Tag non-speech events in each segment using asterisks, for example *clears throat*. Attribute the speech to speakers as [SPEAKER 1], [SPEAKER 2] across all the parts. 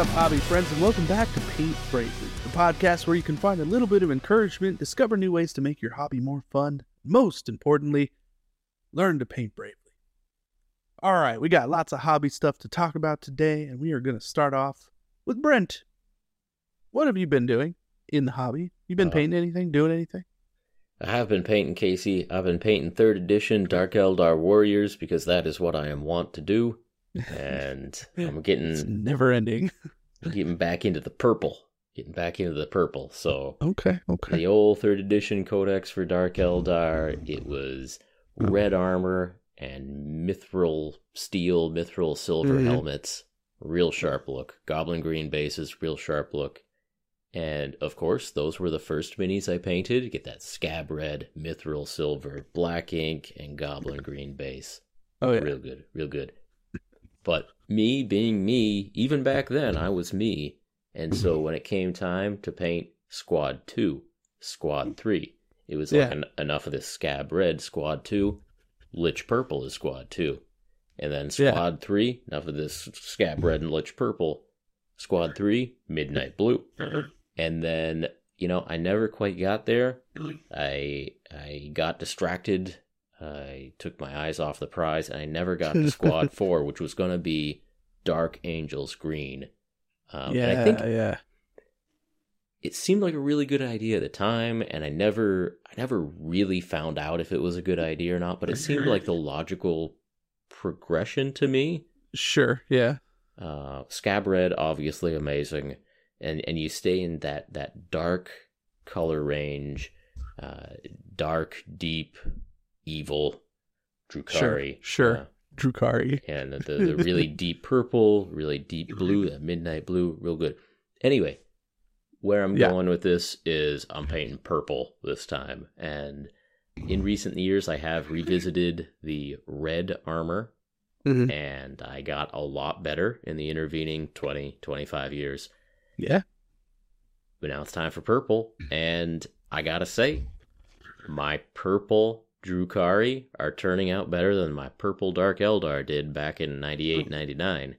[SPEAKER 1] Up, hobby friends, and welcome back to Paint Bravely, the podcast where you can find a little bit of encouragement, discover new ways to make your hobby more fun, most importantly, learn to paint bravely. All right, we got lots of hobby stuff to talk about today, and we are going to start off with Brent. What have you been doing in the hobby? You been
[SPEAKER 2] Uh,
[SPEAKER 1] painting anything, doing anything?
[SPEAKER 2] I have been painting Casey. I've been painting third edition Dark Eldar Warriors because that is what I am wont to do. And *laughs* I'm
[SPEAKER 1] It's
[SPEAKER 2] getting
[SPEAKER 1] never ending. *laughs*
[SPEAKER 2] getting back into the purple. Getting back into the purple. So
[SPEAKER 1] Okay, okay.
[SPEAKER 2] the old third edition codex for Dark Eldar, it was red armor and mithril steel, mithril silver
[SPEAKER 1] Mhm.
[SPEAKER 2] helmets. Real sharp look. Goblin green bases, real sharp look. And of course, those were the first minis I painted. Get that scab red, mithril silver, black ink, and goblin green base.
[SPEAKER 1] Oh, yeah.
[SPEAKER 2] Real good, real good. But me being me, even back then, I was me. And so mm-hmm. when it came time to paint Squad 2, Squad mm. 3, it was like en- enough of this scab red, Squad 2, Liche Purple is Squad 2. And then
[SPEAKER 1] Yeah.
[SPEAKER 2] Squad 3, enough of this scab red and Liche Purple. Squad 3, Midnight Blue. And then, you know, I never quite got there. Mm. I I got distracted. I took my eyes off the prize, and I never got to *laughs* Squad Four, which was going to be Dark Angels Green. Um,
[SPEAKER 1] yeah,
[SPEAKER 2] and I think
[SPEAKER 1] yeah.
[SPEAKER 2] it seemed like a really good idea at the time, and I never I never really found out if it was a good idea or not. But it seemed like the logical progression to me.
[SPEAKER 1] Sure, yeah.
[SPEAKER 2] Uh, Scab Red, obviously amazing, and and you stay in that that dark color range, uh, dark, deep, evil, Drukhari.
[SPEAKER 1] sure.
[SPEAKER 2] uh,
[SPEAKER 1] Drukhari.
[SPEAKER 2] and the, the *laughs* really deep purple, really deep blue, that midnight blue, real good. Anyway, where I'm
[SPEAKER 1] Yeah.
[SPEAKER 2] going with this is I'm painting purple this time, and in recent years I have revisited the red armor
[SPEAKER 1] Mhm.
[SPEAKER 2] and I got a lot better in the intervening 20, 25 years.
[SPEAKER 1] Yeah.
[SPEAKER 2] But now it's time for purple, and I gotta say, my purple Drukhari are turning out better than my purple Dark Eldar did back in 98, 99.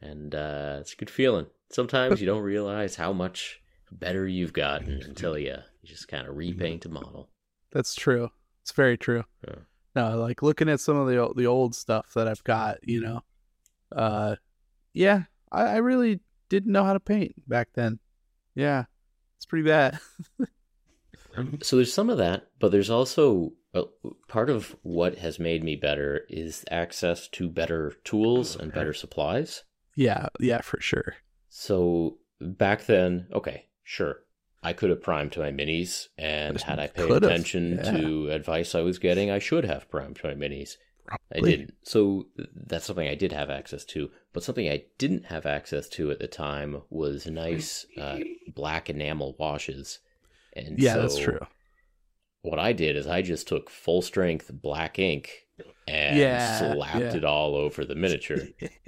[SPEAKER 2] And uh, it's a good feeling. Sometimes you don't realize how much better you've gotten *laughs* until you, you just kind of repaint a model.
[SPEAKER 1] That's true. It's very true.
[SPEAKER 2] Yeah.
[SPEAKER 1] No, like looking at some of the the old stuff that I've got, you know, uh, yeah, I, I really didn't know how to paint back then. Yeah, it's pretty bad. *laughs*
[SPEAKER 2] So there's some of that, but there's also part of what has made me better is access to better tools and better supplies.
[SPEAKER 1] yeah, yeah, for sure.
[SPEAKER 2] So back then, okay, sure, I could have primed my minis, and had I paid attention
[SPEAKER 1] yeah.
[SPEAKER 2] to advice I was getting, I should have primed my minis. I didn't. So that's something I did have access to. But something I didn't have access to at the time was nice uh, black enamel washes. And
[SPEAKER 1] Yeah, that's true.
[SPEAKER 2] What I did is I just took full strength black ink and
[SPEAKER 1] Yeah,
[SPEAKER 2] slapped
[SPEAKER 1] yeah.
[SPEAKER 2] it all over the miniature,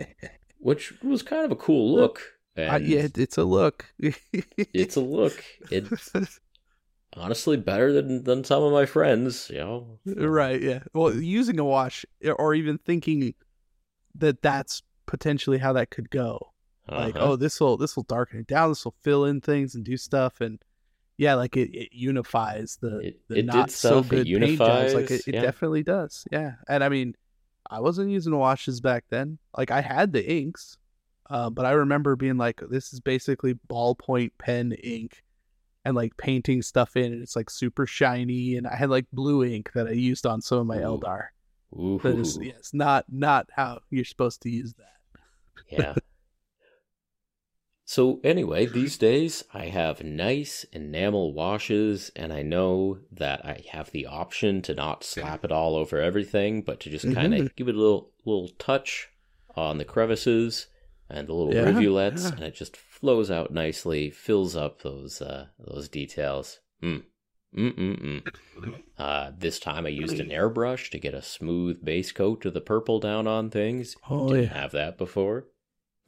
[SPEAKER 2] *laughs* which was kind of a cool look. And
[SPEAKER 1] Uh, yeah, it's a look.
[SPEAKER 2] it's a look. It's *laughs* honestly better than than some of my friends. You know,
[SPEAKER 1] right. Yeah. Well, using a wash or even thinking that that's potentially how that could go. like
[SPEAKER 2] Uh-huh.
[SPEAKER 1] oh this will this will darken it down this will fill in things and do stuff and yeah like it, it unifies the
[SPEAKER 2] It-
[SPEAKER 1] the
[SPEAKER 2] it
[SPEAKER 1] not so
[SPEAKER 2] stuff, it
[SPEAKER 1] good paint jobs like it, it
[SPEAKER 2] yeah.
[SPEAKER 1] definitely does yeah and i mean i wasn't using washes back then like i had the inks uh, but i remember being like this is basically ballpoint pen ink and like painting stuff in and it's like super shiny and i had like blue ink that i used on some of my
[SPEAKER 2] Ooh.
[SPEAKER 1] eldar
[SPEAKER 2] Ooh,
[SPEAKER 1] that is yes not not how you're supposed to use that
[SPEAKER 2] yeah. So anyway, these days I have nice enamel washes, and I know that I have the option to not slap it all over everything, but to just kind
[SPEAKER 1] Mhm.
[SPEAKER 2] of give it a little little touch on the crevices and the little
[SPEAKER 1] Yeah,
[SPEAKER 2] rivulets,
[SPEAKER 1] yeah.
[SPEAKER 2] and it just flows out nicely, fills up those uh, those details. Mm. Mm mm mm. Uh, this time I used an airbrush to get a smooth base coat of the purple down on things.
[SPEAKER 1] oh
[SPEAKER 2] Didn't
[SPEAKER 1] yeah
[SPEAKER 2] have that before.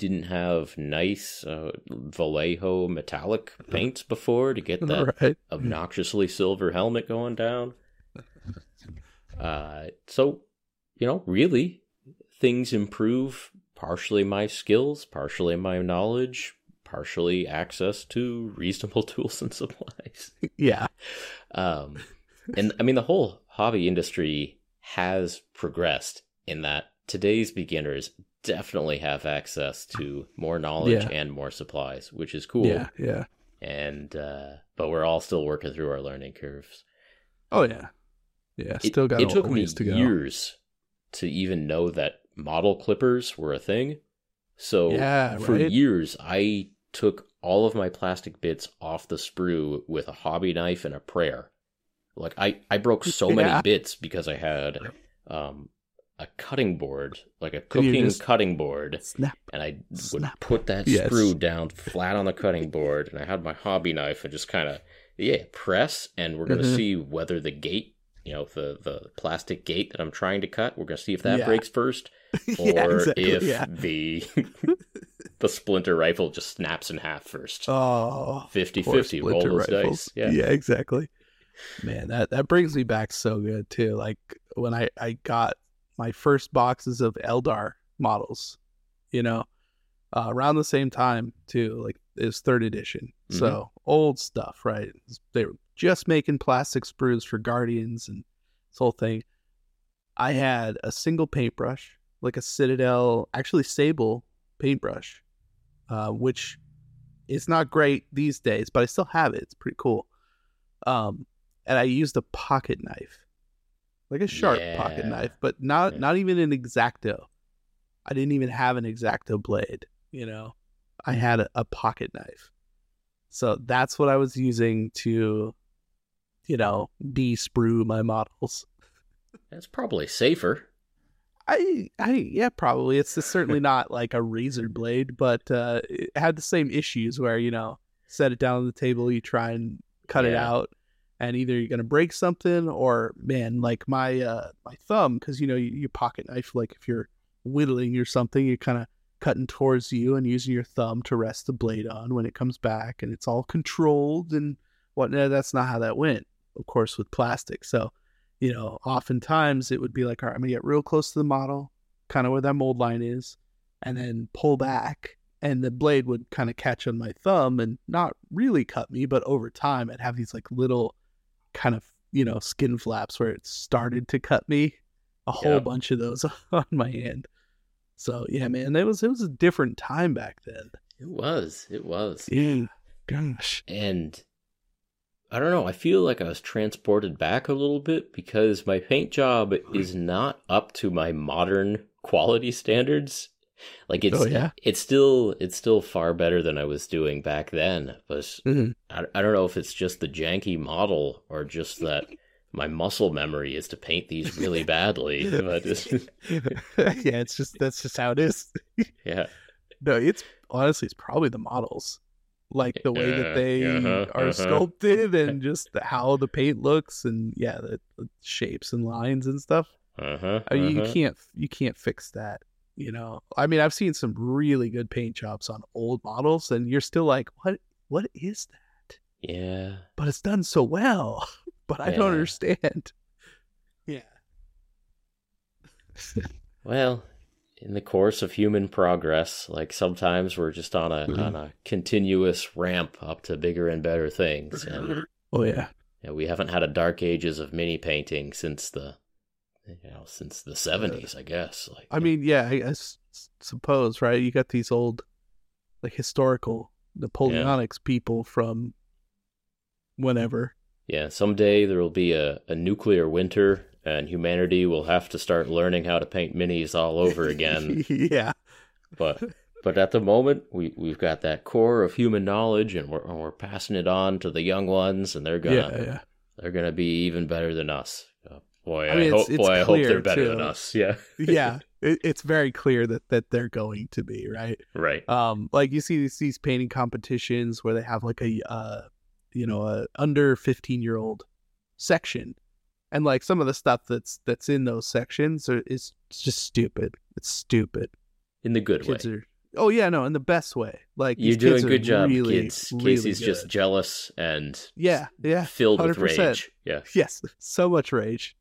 [SPEAKER 2] Didn't have nice uh, Vallejo metallic paints before to get *laughs* that
[SPEAKER 1] right
[SPEAKER 2] obnoxiously silver helmet going down. *laughs* Uh, so, you know, really, things improve partially my skills, partially my knowledge, partially access to reasonable *laughs* tools and supplies.
[SPEAKER 1] Yeah.
[SPEAKER 2] Um, and I mean, the whole hobby industry has progressed in that today's beginners definitely have access to more knowledge
[SPEAKER 1] Yeah.
[SPEAKER 2] and more supplies, which is cool.
[SPEAKER 1] Yeah. Yeah.
[SPEAKER 2] And uh, but we're all still working through our learning curves.
[SPEAKER 1] Oh yeah. Yeah.
[SPEAKER 2] It-
[SPEAKER 1] Still got
[SPEAKER 2] it,
[SPEAKER 1] a
[SPEAKER 2] took me
[SPEAKER 1] to go.
[SPEAKER 2] years to even know that model clippers were a thing. So
[SPEAKER 1] Yeah,
[SPEAKER 2] for
[SPEAKER 1] right?
[SPEAKER 2] years I took all of my plastic bits off the sprue with a hobby knife and a prayer. Like I, I broke so *laughs*
[SPEAKER 1] Yeah.
[SPEAKER 2] many bits because I had um a cutting board, like a cooking cutting board,
[SPEAKER 1] Snap.
[SPEAKER 2] and I would
[SPEAKER 1] Snap.
[SPEAKER 2] put that
[SPEAKER 1] Yes.
[SPEAKER 2] sprue down flat on the cutting board, and I had my hobby knife and just kind of yeah press, and we're gonna
[SPEAKER 1] Mhm.
[SPEAKER 2] see whether the gate, you know, the the plastic gate that I'm trying to cut, we're gonna see if that
[SPEAKER 1] Yeah.
[SPEAKER 2] breaks first, *laughs* or
[SPEAKER 1] yeah, exactly.
[SPEAKER 2] if
[SPEAKER 1] yeah.
[SPEAKER 2] the *laughs* the splinter rifle just snaps in half first.
[SPEAKER 1] Oh,
[SPEAKER 2] 50-50, roll those
[SPEAKER 1] rifles.
[SPEAKER 2] dice. Yeah.
[SPEAKER 1] exactly. Man, that that brings me back so good too. Like when I I got my first boxes of Eldar models, you know, uh, around the same time too. Like it was third edition, so old stuff, right? They were just making plastic sprues for Guardians and this whole thing. I had a single paintbrush, like a Citadel, actually Sable paintbrush, uh, which is not great these days, but I still have it. It's pretty cool. Um, and I used a pocket knife, like a sharp pocket knife, but not
[SPEAKER 2] Yeah.
[SPEAKER 1] not even an exacto. I didn't even have an exacto blade. You know, I had a, a pocket knife, so that's what I was using to, you know, de-sprue my models.
[SPEAKER 2] That's probably safer.
[SPEAKER 1] I, I, yeah, probably. It's it's certainly *laughs* not like a razor blade, but uh, it had the same issues where you know, set it down on the table, you try and cut it out, and either you're gonna break something, or man, like my uh my thumb, because you know you, you pocket knife, like if you're whittling or something, you're kind of cutting towards you and using your thumb to rest the blade on when it comes back, and it's all controlled and whatnot. That's not how that went, of course, with plastic. So you know, oftentimes it would be like, all right, I'm gonna get real close to the model, kind of where that mold line is, and then pull back, and the blade would kind of catch on my thumb and not really cut me, but over time I'd have these like little kind of, you know, skin flaps where it started to cut me, a whole bunch of those *laughs* on my hand. So yeah, man, it was it was a different time back then.
[SPEAKER 2] It was. It was.
[SPEAKER 1] Yeah, gosh.
[SPEAKER 2] And I don't know, I feel like I was transported back a little bit because my paint job is not up to my modern quality standards. Like it's
[SPEAKER 1] Oh, yeah?
[SPEAKER 2] it's still it's still far better than I was doing back then. But
[SPEAKER 1] Mhm.
[SPEAKER 2] I, I don't know if it's just the janky model or just that my muscle memory is to paint these really *laughs* badly. But *laughs*
[SPEAKER 1] yeah, it's just that's just how it is. *laughs*
[SPEAKER 2] yeah.
[SPEAKER 1] No, it's honestly it's probably the models. Like the way that
[SPEAKER 2] Uh,
[SPEAKER 1] they
[SPEAKER 2] uh-huh,
[SPEAKER 1] are
[SPEAKER 2] uh-huh.
[SPEAKER 1] sculpted and just the, how the paint looks and yeah, the, the shapes and lines and stuff.
[SPEAKER 2] Uh-huh.
[SPEAKER 1] I mean, you
[SPEAKER 2] uh-huh.
[SPEAKER 1] can't you can't fix that. You know, I mean, I've seen some really good paint jobs on old models, and you're still like, what? What is that?
[SPEAKER 2] Yeah.
[SPEAKER 1] But it's done so well. *laughs* But I don't understand. Yeah.
[SPEAKER 2] Well, in the course of human progress, like sometimes we're just on a
[SPEAKER 1] Mhm.
[SPEAKER 2] on a continuous ramp up to bigger and better things, and
[SPEAKER 1] oh yeah.
[SPEAKER 2] you know, we haven't had a dark ages of mini painting since the you know since the seventies, I guess. Like,
[SPEAKER 1] I mean, yeah, I suppose, right? You got these old, like historical Napoleonics people from whenever.
[SPEAKER 2] yeah, someday there will be a, a nuclear winter, and humanity will have to start learning how to paint minis all over again. *laughs*
[SPEAKER 1] yeah.
[SPEAKER 2] but but at the moment we we've got that core of human knowledge and we're and we're passing it on to the young ones and they're gonna
[SPEAKER 1] Yeah. Yeah.
[SPEAKER 2] they're gonna be even better than us boy i,
[SPEAKER 1] I it's-
[SPEAKER 2] hope
[SPEAKER 1] it's
[SPEAKER 2] boy i hope they're better
[SPEAKER 1] too.
[SPEAKER 2] than us *laughs* yeah
[SPEAKER 1] Yeah. It, it's very clear that, that they're going to be, right?
[SPEAKER 2] right
[SPEAKER 1] Um, like you see these, these painting competitions where they have like a, uh, you know, a under 15 year old section. And like some of the stuff that's that's in those sections are, is just stupid. It's stupid.
[SPEAKER 2] in the good way
[SPEAKER 1] are oh yeah no in the best way like
[SPEAKER 2] you're
[SPEAKER 1] these
[SPEAKER 2] doing
[SPEAKER 1] kids
[SPEAKER 2] a
[SPEAKER 1] are
[SPEAKER 2] good job
[SPEAKER 1] really,
[SPEAKER 2] kids
[SPEAKER 1] really
[SPEAKER 2] casey's just jealous and
[SPEAKER 1] yeah yeah
[SPEAKER 2] filled with
[SPEAKER 1] 100%.
[SPEAKER 2] rage yeah
[SPEAKER 1] yes *laughs* so much rage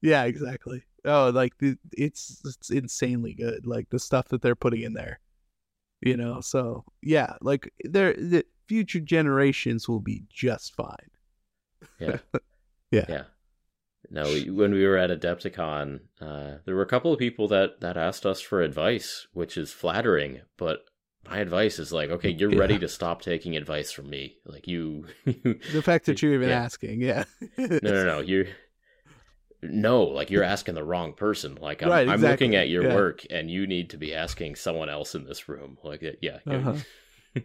[SPEAKER 1] yeah exactly oh, like the, it's it's insanely good. Like the stuff that they're putting in there, you know. So yeah, like there, the future generations will be just fine.
[SPEAKER 2] Yeah. *laughs*
[SPEAKER 1] Yeah.
[SPEAKER 2] Yeah. No, we, when we were at Adepticon, uh, there were a couple of people that, that asked us for advice, which is flattering, but my advice is like, okay, you're
[SPEAKER 1] Yeah.
[SPEAKER 2] ready to stop taking advice from me. Like you,
[SPEAKER 1] The fact that *laughs* you're even
[SPEAKER 2] Yeah.
[SPEAKER 1] asking, yeah,
[SPEAKER 2] no, no, no. *laughs* you're no, like you're asking the wrong person. Like I'm,
[SPEAKER 1] Right,
[SPEAKER 2] I'm looking at your
[SPEAKER 1] Yeah.
[SPEAKER 2] work, and you need to be asking someone else in this room. Like, yeah,
[SPEAKER 1] Uh-huh. *laughs*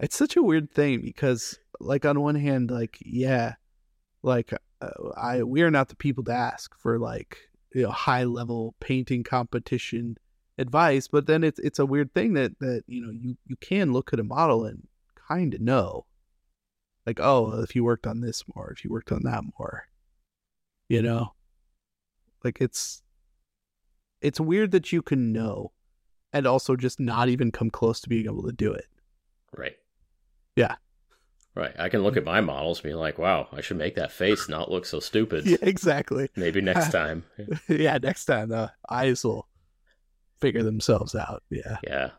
[SPEAKER 1] it's such a weird thing because like on one hand like yeah like uh, i we are not the people to ask for like you know high level painting competition advice but then it's it's a weird thing that that you know you you can look at a model and kind of know like oh if you worked on this more if you worked on that more you know like it's it's weird that you can know and also just not even come close to being able to do it
[SPEAKER 2] right,
[SPEAKER 1] Yeah.
[SPEAKER 2] right. I can look mm. at my models, and be like, wow, I should make that face not look so stupid. *laughs*
[SPEAKER 1] yeah, exactly.
[SPEAKER 2] Maybe next *laughs* time.
[SPEAKER 1] yeah, next time the eyes will figure themselves out. Yeah. *laughs*
[SPEAKER 2] Yeah.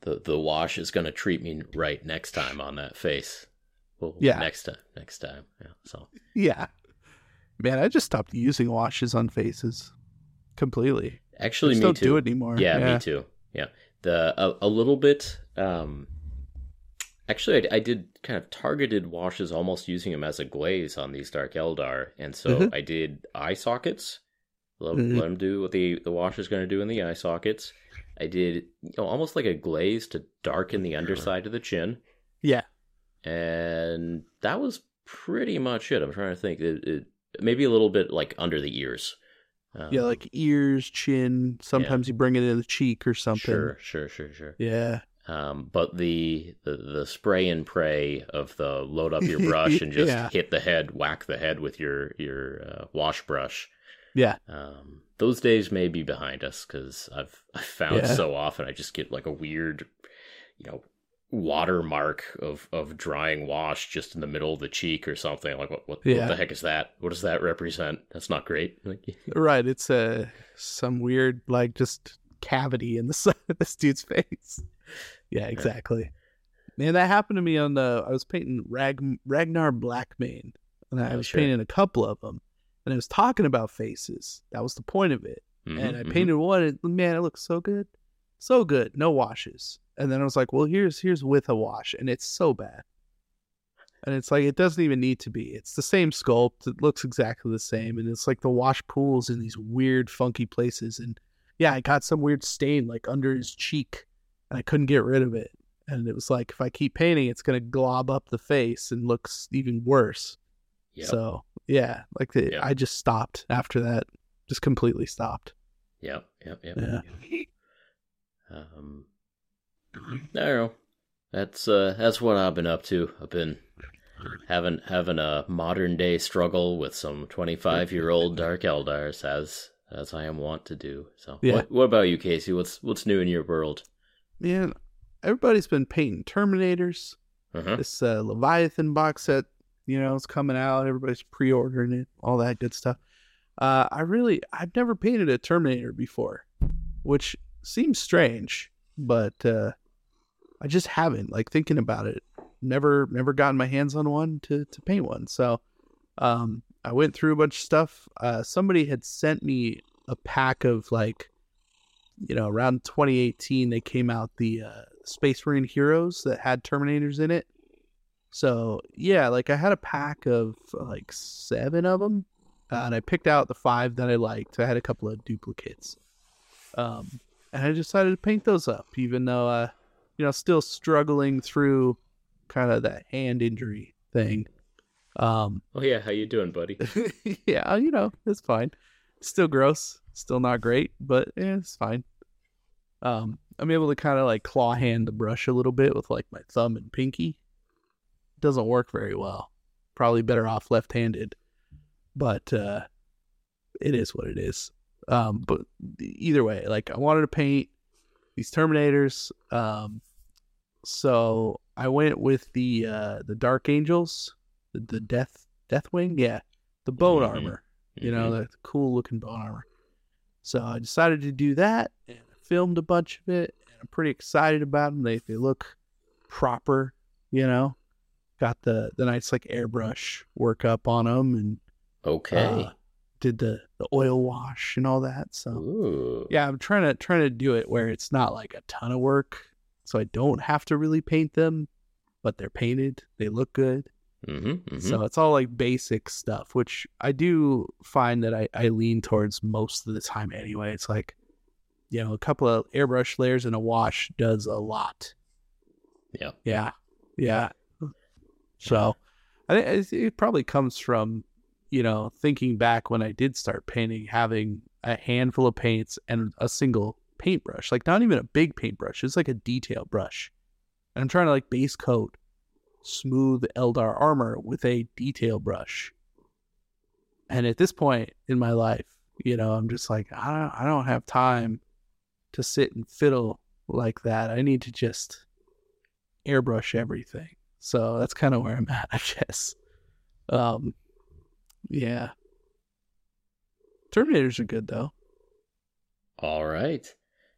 [SPEAKER 2] the the wash is gonna treat me right next time on that face. Well,
[SPEAKER 1] Yeah.
[SPEAKER 2] Next time. Next time. Yeah. So
[SPEAKER 1] yeah. Man, I just stopped using washes on faces completely. I
[SPEAKER 2] actually,
[SPEAKER 1] just
[SPEAKER 2] me
[SPEAKER 1] don't
[SPEAKER 2] too.
[SPEAKER 1] do it anymore.
[SPEAKER 2] Yeah, me too. Yeah. The a, a little bit. Um. Actually, I, I did kind of targeted washes, almost using them as a glaze on these Dark Eldar, and so
[SPEAKER 1] Mhm.
[SPEAKER 2] I did eye sockets. Let,
[SPEAKER 1] Mhm.
[SPEAKER 2] let them do what the the wash is going to do in the eye sockets. I did you know, almost like a glaze to darken the underside of the chin.
[SPEAKER 1] Yeah.
[SPEAKER 2] and that was pretty much it. I'm trying to think. It, it, maybe a little bit like under the ears. Um,
[SPEAKER 1] Yeah, like ears, chin. Sometimes you bring it in the cheek or something.
[SPEAKER 2] sure, sure, sure, sure.
[SPEAKER 1] Yeah.
[SPEAKER 2] Um, but the, the the spray and pray of the load up your *laughs* brush and just
[SPEAKER 1] Yeah.
[SPEAKER 2] hit the head, whack the head with your your uh, wash brush.
[SPEAKER 1] Yeah.
[SPEAKER 2] Um, those days may be behind us because I've *laughs* I've found
[SPEAKER 1] Yeah.
[SPEAKER 2] so often I just get like a weird, you know, watermark of of drying wash just in the middle of the cheek or something. Like what what,
[SPEAKER 1] Yeah.
[SPEAKER 2] what the heck is that? What does that represent? That's not great. *laughs* Like, *laughs*
[SPEAKER 1] Right. It's uh, some weird, like, just cavity in the side of this dude's face. Yeah, exactly. Man, that happened to me on the. I was painting Rag, Ragnar Blackmane, and I
[SPEAKER 2] Oh,
[SPEAKER 1] was
[SPEAKER 2] sure.
[SPEAKER 1] painting a couple of them, and I was talking about faces. That was the point of it.
[SPEAKER 2] mhm,
[SPEAKER 1] and I
[SPEAKER 2] mhm.
[SPEAKER 1] painted one. And, man, it looks so good, so good. No washes. And then I was like, well, here's here's with a wash, and it's so bad. And it's like it doesn't even need to be. It's the same sculpt. It looks exactly the same, and it's like the wash pools in these weird, funky places. And yeah, I got some weird stain like under his cheek, and I couldn't get rid of it. And it was like if I keep painting, it's gonna glob up the face and looks even worse.
[SPEAKER 2] Yep.
[SPEAKER 1] So yeah, like the,
[SPEAKER 2] Yep.
[SPEAKER 1] I just stopped after that. Just completely stopped.
[SPEAKER 2] Yep, yep, yep.
[SPEAKER 1] Yeah.
[SPEAKER 2] yep. *laughs* Um, I don't know. That's uh, that's what I've been up to. I've been having having a modern day struggle with some twenty five year old Dark Eldars, as as I am wont to do. So,
[SPEAKER 1] Yeah.
[SPEAKER 2] what, what about you, Casey? What's what's new in your world?
[SPEAKER 1] Man, everybody's been painting Terminators.
[SPEAKER 2] Uh-huh.
[SPEAKER 1] This uh, Leviathan box set, you know, it's coming out. Everybody's pre-ordering it, all that good stuff. Uh, I really, I've never painted a Terminator before, which seems strange, but uh, I just haven't. Like thinking about it, never, never gotten my hands on one to to paint one. So, um, I went through a bunch of stuff. Uh, somebody had sent me a pack of like, you know, around 2018, they came out the uh, Space Marine Heroes that had Terminators in it. So yeah, like I had a pack of uh, like seven of them, uh, and I picked out the five that I liked. I had a couple of duplicates, um, and I decided to paint those up, even though, uh, you know, still struggling through kind of that hand injury thing. Um,
[SPEAKER 2] Oh yeah, how you doing, buddy? *laughs*
[SPEAKER 1] yeah, you know, it's fine. Still gross, still not great, but yeah, it's fine. Um, I'm able to kind of like claw hand the brush a little bit with like my thumb and pinky. Doesn't work very well. Probably better off left-handed, but uh, it is what it is. Um, but either way, like I wanted to paint these Terminators. Um, so I went with the uh, the Dark Angels, the, the Death Deathwing, yeah, the bone
[SPEAKER 2] Mhm.
[SPEAKER 1] armor. you know,
[SPEAKER 2] Mhm.
[SPEAKER 1] the cool looking bone armor. So I decided to do that and I filmed a bunch of it. And I'm pretty excited about them. They they look proper, you know. Got the the nice like airbrush work up on them and
[SPEAKER 2] Okay.
[SPEAKER 1] uh, did the the oil wash and all that. So
[SPEAKER 2] Ooh.
[SPEAKER 1] yeah, I'm trying to trying to do it where it's not like a ton of work, so I don't have to really paint them, but they're painted. They look good.
[SPEAKER 2] Mm-hmm,
[SPEAKER 1] So it's all like basic stuff, which I do find that I, I lean towards most of the time anyway. It's like, you know, a couple of airbrush layers and a wash does a lot.
[SPEAKER 2] Yeah.
[SPEAKER 1] Yeah. Yeah. So I think it- probably comes from, you know, thinking back when I did start painting, having a handful of paints and a single paintbrush, like not even a big paintbrush. It's like a detail brush. And I'm trying to like base coat smooth Eldar armor with a detail brush. And at this point in my life, you know, I'm just like, I don't, I don't have time to sit and fiddle like that. I need to just airbrush everything. So that's kind of where I'm at, *laughs* I guess. Um, yeah. Terminators are good though.
[SPEAKER 2] All right.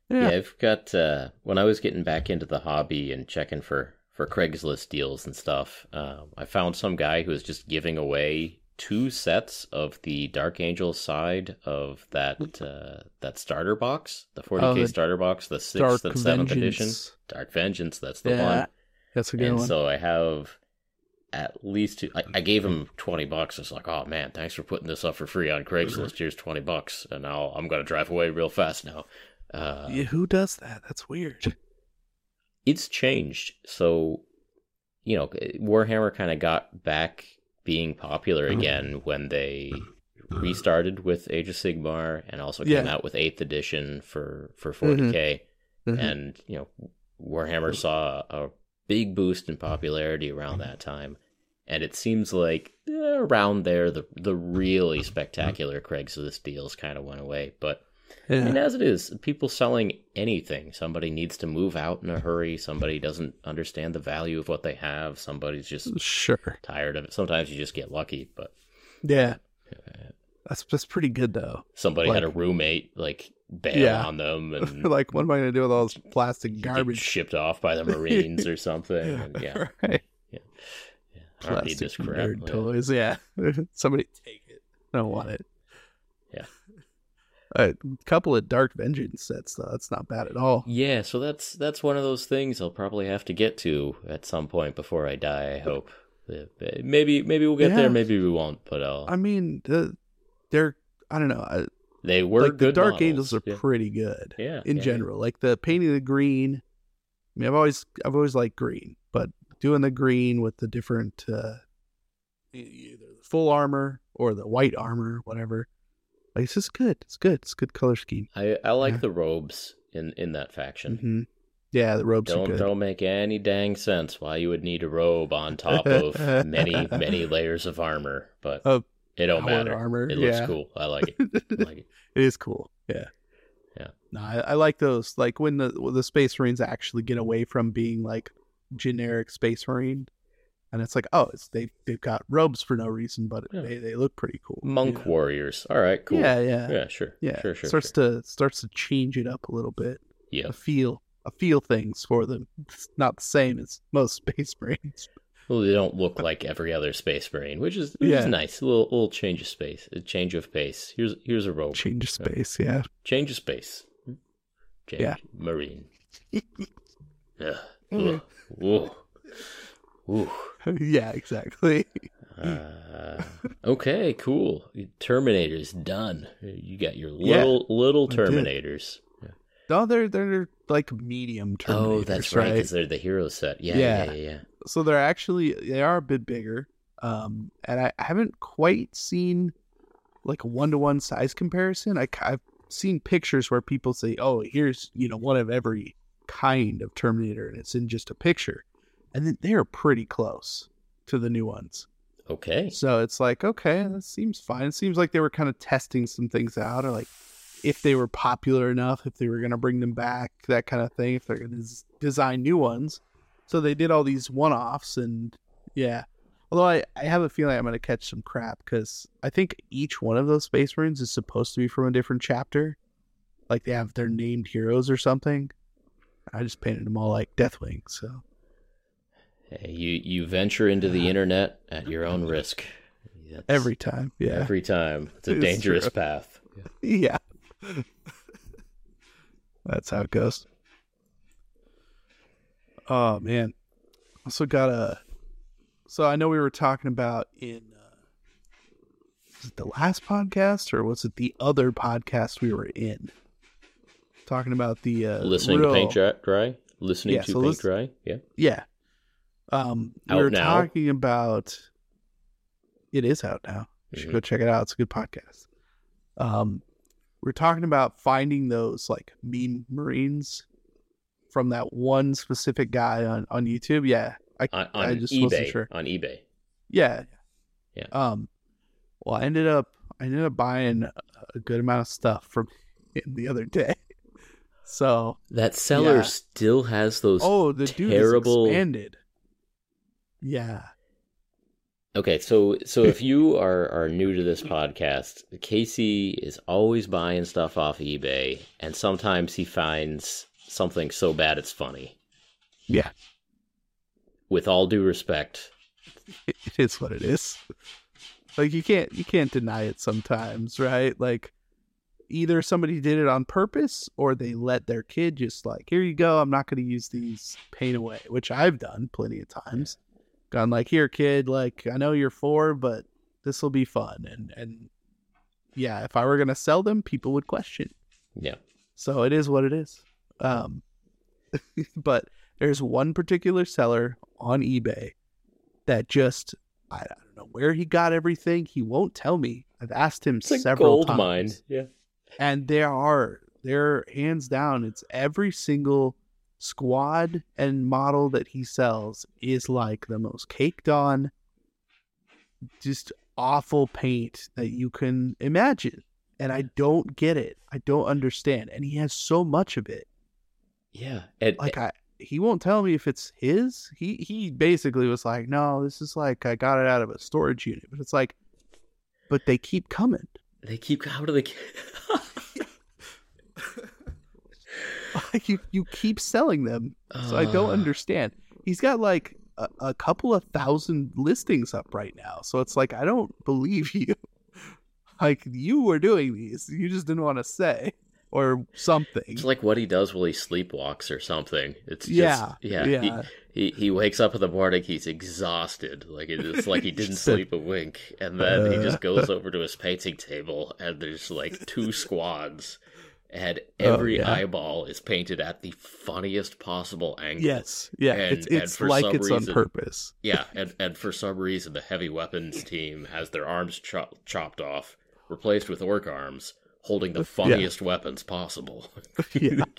[SPEAKER 1] Yeah.
[SPEAKER 2] Yeah, I've got uh when I was getting back into the hobby and checking for for Craigslist deals and stuff, um, I found some guy who was just giving away two sets of the Dark Angel side of that uh that starter box, the 40k
[SPEAKER 1] Oh, the
[SPEAKER 2] starter box, the sixth
[SPEAKER 1] Dark
[SPEAKER 2] and seventh edition, Dark Vengeance. That's the
[SPEAKER 1] Yeah,
[SPEAKER 2] one.
[SPEAKER 1] That's a good
[SPEAKER 2] and
[SPEAKER 1] one.
[SPEAKER 2] so I have at least two. I, I gave him twenty bucks. It's like, oh man, thanks for putting this up for free on Craigslist. Here's twenty bucks, and now I'm gonna drive away real fast now. Uh,
[SPEAKER 1] yeah, who does that? That's weird.
[SPEAKER 2] it's changed. So, you know, Warhammer kind of got back being popular
[SPEAKER 1] Mm-hmm.
[SPEAKER 2] again when they restarted with Age of Sigmar and also came
[SPEAKER 1] Yeah.
[SPEAKER 2] out with Eighth Edition for for 40k.
[SPEAKER 1] Mhm.
[SPEAKER 2] and you know warhammer saw a big boost in popularity around that time and it seems like eh, around there the the really spectacular craigslist deals kind of went away but I
[SPEAKER 1] Yeah.
[SPEAKER 2] mean, as it is people selling anything somebody needs to move out in a hurry somebody doesn't understand the value of what they have somebody's just
[SPEAKER 1] Sure.
[SPEAKER 2] tired of it sometimes you just get lucky but
[SPEAKER 1] Yeah. That's that's pretty good though.
[SPEAKER 2] somebody had a roommate like bail
[SPEAKER 1] Yeah.
[SPEAKER 2] on them *laughs* and
[SPEAKER 1] like, what am I gonna do with all this plastic garbage?
[SPEAKER 2] shipped off by the *laughs* marines or something and yeah *laughs*
[SPEAKER 1] right.
[SPEAKER 2] Yeah, I
[SPEAKER 1] Plastic
[SPEAKER 2] this crap.
[SPEAKER 1] nerd
[SPEAKER 2] Yeah.
[SPEAKER 1] toys. Yeah. Somebody take it. I don't want it.
[SPEAKER 2] Yeah.
[SPEAKER 1] A couple of Dark Vengeance sets though. That's not bad at all.
[SPEAKER 2] Yeah, so that's that's one of those things I'll probably have to get to at some point before I die. I hope. Uh, Maybe maybe we'll get
[SPEAKER 1] Yeah.
[SPEAKER 2] there. Maybe we won't. But I'll,
[SPEAKER 1] I mean, the, they're I don't know.
[SPEAKER 2] They were
[SPEAKER 1] like the. Dark
[SPEAKER 2] models.
[SPEAKER 1] Angels are
[SPEAKER 2] yeah.
[SPEAKER 1] pretty good
[SPEAKER 2] yeah,
[SPEAKER 1] in
[SPEAKER 2] yeah.
[SPEAKER 1] general. Like the painting the green. I mean, I've always I've always liked green, but doing the green with the different uh, either the full armor or the white armor, whatever. Like it's just good. It's good. It's a good color scheme.
[SPEAKER 2] I I like
[SPEAKER 1] Yeah.
[SPEAKER 2] the robes in in that faction.
[SPEAKER 1] hmm Yeah, the robes
[SPEAKER 2] Don't
[SPEAKER 1] good.
[SPEAKER 2] don't make any dang sense why you would need a robe on top of *laughs* many many layers of armor, but
[SPEAKER 1] Of
[SPEAKER 2] it don't matter.
[SPEAKER 1] armor,
[SPEAKER 2] It looks
[SPEAKER 1] yeah.
[SPEAKER 2] cool. I like it. I like it. *laughs*
[SPEAKER 1] it is cool. Yeah.
[SPEAKER 2] Yeah.
[SPEAKER 1] No, I, I like those. Like when the when the Space Marines actually get away from being like generic Space Marine, and it's like, oh, it's they they've got robes for no reason, but
[SPEAKER 2] Yeah.
[SPEAKER 1] they, they look pretty cool. you
[SPEAKER 2] Monk
[SPEAKER 1] know?
[SPEAKER 2] warriors. All right, cool.
[SPEAKER 1] Yeah, yeah, yeah.
[SPEAKER 2] Yeah, sure. Sure, sure.
[SPEAKER 1] starts
[SPEAKER 2] sure.
[SPEAKER 1] to starts to change it up a little bit.
[SPEAKER 2] Yeah.
[SPEAKER 1] A feel a feel things for them. It's not the same as most *laughs* Space Marines.
[SPEAKER 2] Well, they don't look like every other Space Marine, which is, which
[SPEAKER 1] Yeah.
[SPEAKER 2] is nice. A little, little change of space, a change of pace. Here's here's a robe.
[SPEAKER 1] Change of space. Yeah.
[SPEAKER 2] Change of space. Change.
[SPEAKER 1] Yeah.
[SPEAKER 2] Marine. *laughs* Ugh.
[SPEAKER 1] Mm.
[SPEAKER 2] Ugh. Ooh. Ooh. *laughs*
[SPEAKER 1] yeah. Exactly.
[SPEAKER 2] Uh, okay, cool. Terminator's done. You got your
[SPEAKER 1] Yeah,
[SPEAKER 2] little little Terminators.
[SPEAKER 1] No, they're they're like medium Terminators.
[SPEAKER 2] Oh, that's right,
[SPEAKER 1] right?
[SPEAKER 2] because they're the hero set. Yeah,
[SPEAKER 1] Yeah.
[SPEAKER 2] yeah, yeah.
[SPEAKER 1] So they're actually they are a bit bigger um and i, I haven't quite seen like a one-to-one size comparison. I, have seen pictures where people say oh here's you know one of every kind of terminator and it's in just a picture and then they're pretty close to the new ones.
[SPEAKER 2] Okay.
[SPEAKER 1] so it's like okay that seems fine. It seems like they were kind of testing some things out or like if they were popular enough if they were going to bring them back that kind of thing if they're going to des- design new ones so they did all these one-offs and yeah Although I, I have a feeling I'm going to catch some crap because I think each one of those Space Marines is supposed to be from a different chapter. Like they have their named heroes or something. I just painted them all like Deathwing. So
[SPEAKER 2] Hey, you you venture into the internet at your own risk. That's
[SPEAKER 1] every time, yeah,
[SPEAKER 2] every time. It's a
[SPEAKER 1] It's
[SPEAKER 2] dangerous
[SPEAKER 1] true.
[SPEAKER 2] path. *laughs*
[SPEAKER 1] yeah. That's how it goes. Oh man, also got a. So I know we were talking about in. Uh, was it the last podcast or was it the other podcast we were in? Talking about the uh,
[SPEAKER 2] Listening
[SPEAKER 1] real-
[SPEAKER 2] to paint dry? Listening
[SPEAKER 1] Yeah,
[SPEAKER 2] to
[SPEAKER 1] so
[SPEAKER 2] paint
[SPEAKER 1] lis-
[SPEAKER 2] dry? Yeah.
[SPEAKER 1] Yeah. Um, we
[SPEAKER 2] Out
[SPEAKER 1] were
[SPEAKER 2] now?
[SPEAKER 1] talking about. It is out now. You should
[SPEAKER 2] Mhm.
[SPEAKER 1] go check it out. It's a good podcast. Um, we're talking about finding those like meme marines from that one specific guy on on YouTube. Yeah, I
[SPEAKER 2] On,
[SPEAKER 1] I
[SPEAKER 2] on
[SPEAKER 1] just wasn't
[SPEAKER 2] eBay.
[SPEAKER 1] sure.
[SPEAKER 2] On eBay.
[SPEAKER 1] yeah
[SPEAKER 2] Yeah.
[SPEAKER 1] Um, well, I ended up I ended up buying a- good amount of stuff from him the other day. *laughs* So
[SPEAKER 2] That seller
[SPEAKER 1] Yeah.
[SPEAKER 2] still has those.
[SPEAKER 1] oh, the dude
[SPEAKER 2] terrible-
[SPEAKER 1] is expanded. Yeah.
[SPEAKER 2] Okay, so so if you *laughs* are are new to this podcast, Casey is always buying stuff off eBay, and sometimes he finds something so bad it's funny.
[SPEAKER 1] Yeah.
[SPEAKER 2] With all due respect,
[SPEAKER 1] it is what it is. Like you can't you can't deny it sometimes, right? Like either somebody did it on purpose or they let their kid just like, here you go, I'm not going to use these paint away, which I've done plenty of times. Gone like, here kid, like I know you're 4, but this will be fun and and yeah, if I were going to sell them, people would question.
[SPEAKER 2] yeah.
[SPEAKER 1] So it is what it is. Um, *laughs* but there's one particular seller on eBay that just I, don't know where he got everything. He won't tell me. I've asked him
[SPEAKER 2] It's
[SPEAKER 1] several
[SPEAKER 2] gold
[SPEAKER 1] times,
[SPEAKER 2] mine. Yeah.
[SPEAKER 1] and there are there hands down. It's every single squad and model that he sells is like the most caked on, just awful paint that you can imagine. And I don't get it. I don't understand. And he has so much of it.
[SPEAKER 2] Yeah. And,
[SPEAKER 1] Like I he won't tell me if it's his. He he basically was like, "No, this is like I got it out of a storage unit." But it's like but they keep coming.
[SPEAKER 2] they keep how do they *laughs*
[SPEAKER 1] Like you you keep selling them. So I don't
[SPEAKER 2] Uh,
[SPEAKER 1] understand. He's got like a, a couple of thousand listings up right now. So it's like I don't believe *laughs* you. Like you were doing these. You just didn't want to say or something.
[SPEAKER 2] It's like what he does while he sleepwalks or something. It's just,
[SPEAKER 1] yeah.
[SPEAKER 2] yeah.
[SPEAKER 1] Yeah.
[SPEAKER 2] He, he he wakes up in the morning. He's exhausted. Like it's like he *laughs* didn't sleep a wink, and then he just uh, goes over to his painting table, and there's like two *laughs* squads, and
[SPEAKER 1] Oh,
[SPEAKER 2] every
[SPEAKER 1] yeah.
[SPEAKER 2] eyeball is painted at the funniest possible angle.
[SPEAKER 1] Yes. Yeah.
[SPEAKER 2] And-
[SPEAKER 1] it's it's
[SPEAKER 2] for
[SPEAKER 1] like
[SPEAKER 2] some
[SPEAKER 1] it's on
[SPEAKER 2] reason-
[SPEAKER 1] purpose.
[SPEAKER 2] Yeah, *laughs* and and for some reason, the heavy weapons team has their arms chop, chopped off, replaced with orc arms, holding the funniest weapons possible. *laughs*
[SPEAKER 1] Yeah. *laughs*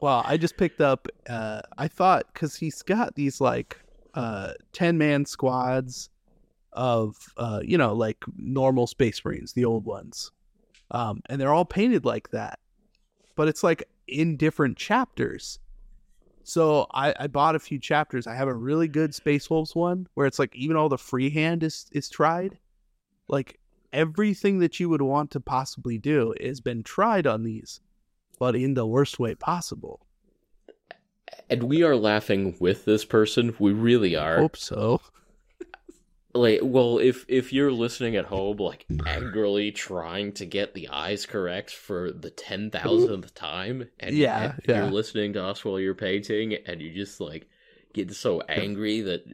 [SPEAKER 1] Well, I just picked up. Uh, I thought because he's got these like uh, ten man squads of uh, you know like normal Space Marines, the old ones, um, and they're all painted like that, but it's like in different chapters. So I, I bought a few chapters. I have a really good Space Wolves one where it's like even all the freehand is is tried, like everything that you would want to possibly do has been tried on these but in the worst way possible.
[SPEAKER 2] and we are laughing with this person. We really are.
[SPEAKER 1] Hope so.
[SPEAKER 2] like well if if you're listening at home like angrily trying to get the eyes correct for the 10,000th time and
[SPEAKER 1] Yeah,
[SPEAKER 2] and
[SPEAKER 1] yeah.
[SPEAKER 2] you're listening to us while you're painting and you just like get so angry that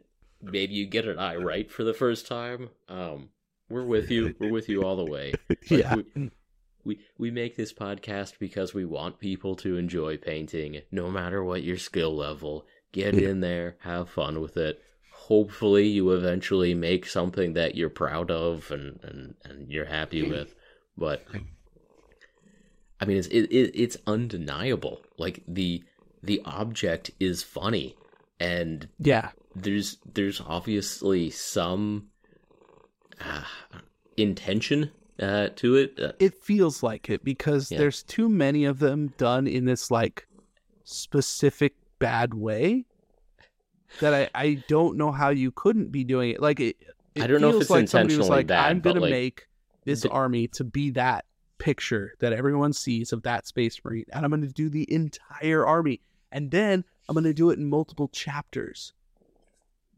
[SPEAKER 2] maybe you get an eye right for the first time um we're with you. We're with you all the way. *laughs* Like,
[SPEAKER 1] yeah.
[SPEAKER 2] we, we we make this podcast because we want people to enjoy painting. No matter what your skill level get in there have fun with it. Hopefully you eventually make something that you're proud of and and, and you're happy with. But i mean it's it, it, it's undeniable. Like the the object is funny. And
[SPEAKER 1] Yeah.
[SPEAKER 2] there's there's obviously some uh, intention uh, to it. Uh,
[SPEAKER 1] It feels like it because
[SPEAKER 2] Yeah.
[SPEAKER 1] there's too many of them done in this like specific bad way. that I I don't know how you couldn't be doing it. Like it. it
[SPEAKER 2] I don't know if it's
[SPEAKER 1] like somebody was
[SPEAKER 2] intentionally
[SPEAKER 1] like,
[SPEAKER 2] bad,
[SPEAKER 1] I'm gonna
[SPEAKER 2] like,
[SPEAKER 1] make this army to be that picture that everyone sees of that space marine, and I'm gonna do the entire army, and then I'm gonna do it in multiple chapters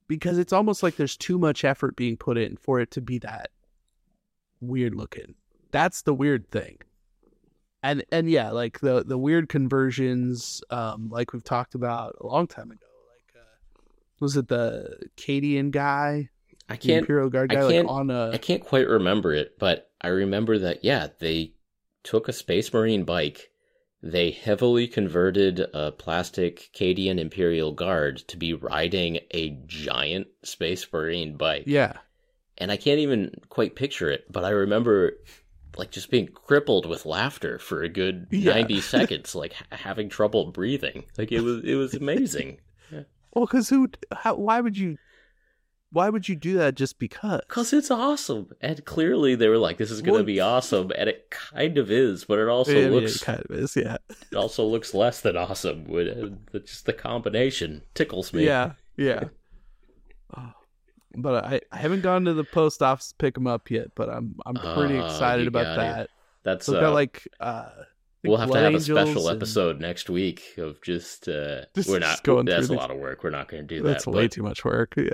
[SPEAKER 1] because it's almost like there's too much effort being put in for it to be that weird looking. That's the weird thing. And and yeah, like the the weird conversions, um, like we've talked about a long time ago. Like, uh, was it the Cadian guy,
[SPEAKER 2] I can't
[SPEAKER 1] Imperial Guard
[SPEAKER 2] I
[SPEAKER 1] guy, like
[SPEAKER 2] can't-
[SPEAKER 1] on a
[SPEAKER 2] I can't quite remember it, but I remember that yeah, they took a Space Marine bike. They heavily converted a plastic Cadian Imperial Guard to be riding a giant Space Marine bike.
[SPEAKER 1] yeah,
[SPEAKER 2] And I can't even quite picture it, but I remember like just being crippled with laughter for a good
[SPEAKER 1] Yeah.
[SPEAKER 2] 90 *laughs* seconds, like ha- having trouble breathing. Like it was it was amazing. *laughs*
[SPEAKER 1] Well, because who? How? Why would you? Why would you do that? Just because?
[SPEAKER 2] Cause it's awesome, and clearly they were like, "This is gonna
[SPEAKER 1] Well-
[SPEAKER 2] be awesome," and it kind of is, but it also looks
[SPEAKER 1] it kind of is. Yeah,
[SPEAKER 2] it also looks less than awesome. Uh, just the combination tickles me.
[SPEAKER 1] yeah, yeah. Oh, But I, I haven't gone to the post office to pick them up yet. But I'm I'm pretty
[SPEAKER 2] Oh,
[SPEAKER 1] excited about
[SPEAKER 2] got it.
[SPEAKER 1] that.
[SPEAKER 2] that's
[SPEAKER 1] So
[SPEAKER 2] uh,
[SPEAKER 1] got like uh,
[SPEAKER 2] we'll have to have a special
[SPEAKER 1] and-
[SPEAKER 2] episode next week of just uh,
[SPEAKER 1] Just-
[SPEAKER 2] we're
[SPEAKER 1] just
[SPEAKER 2] not
[SPEAKER 1] going
[SPEAKER 2] That's a lot of work. We're not going to do
[SPEAKER 1] That's
[SPEAKER 2] that.
[SPEAKER 1] way
[SPEAKER 2] but
[SPEAKER 1] too much work. *laughs* Yeah,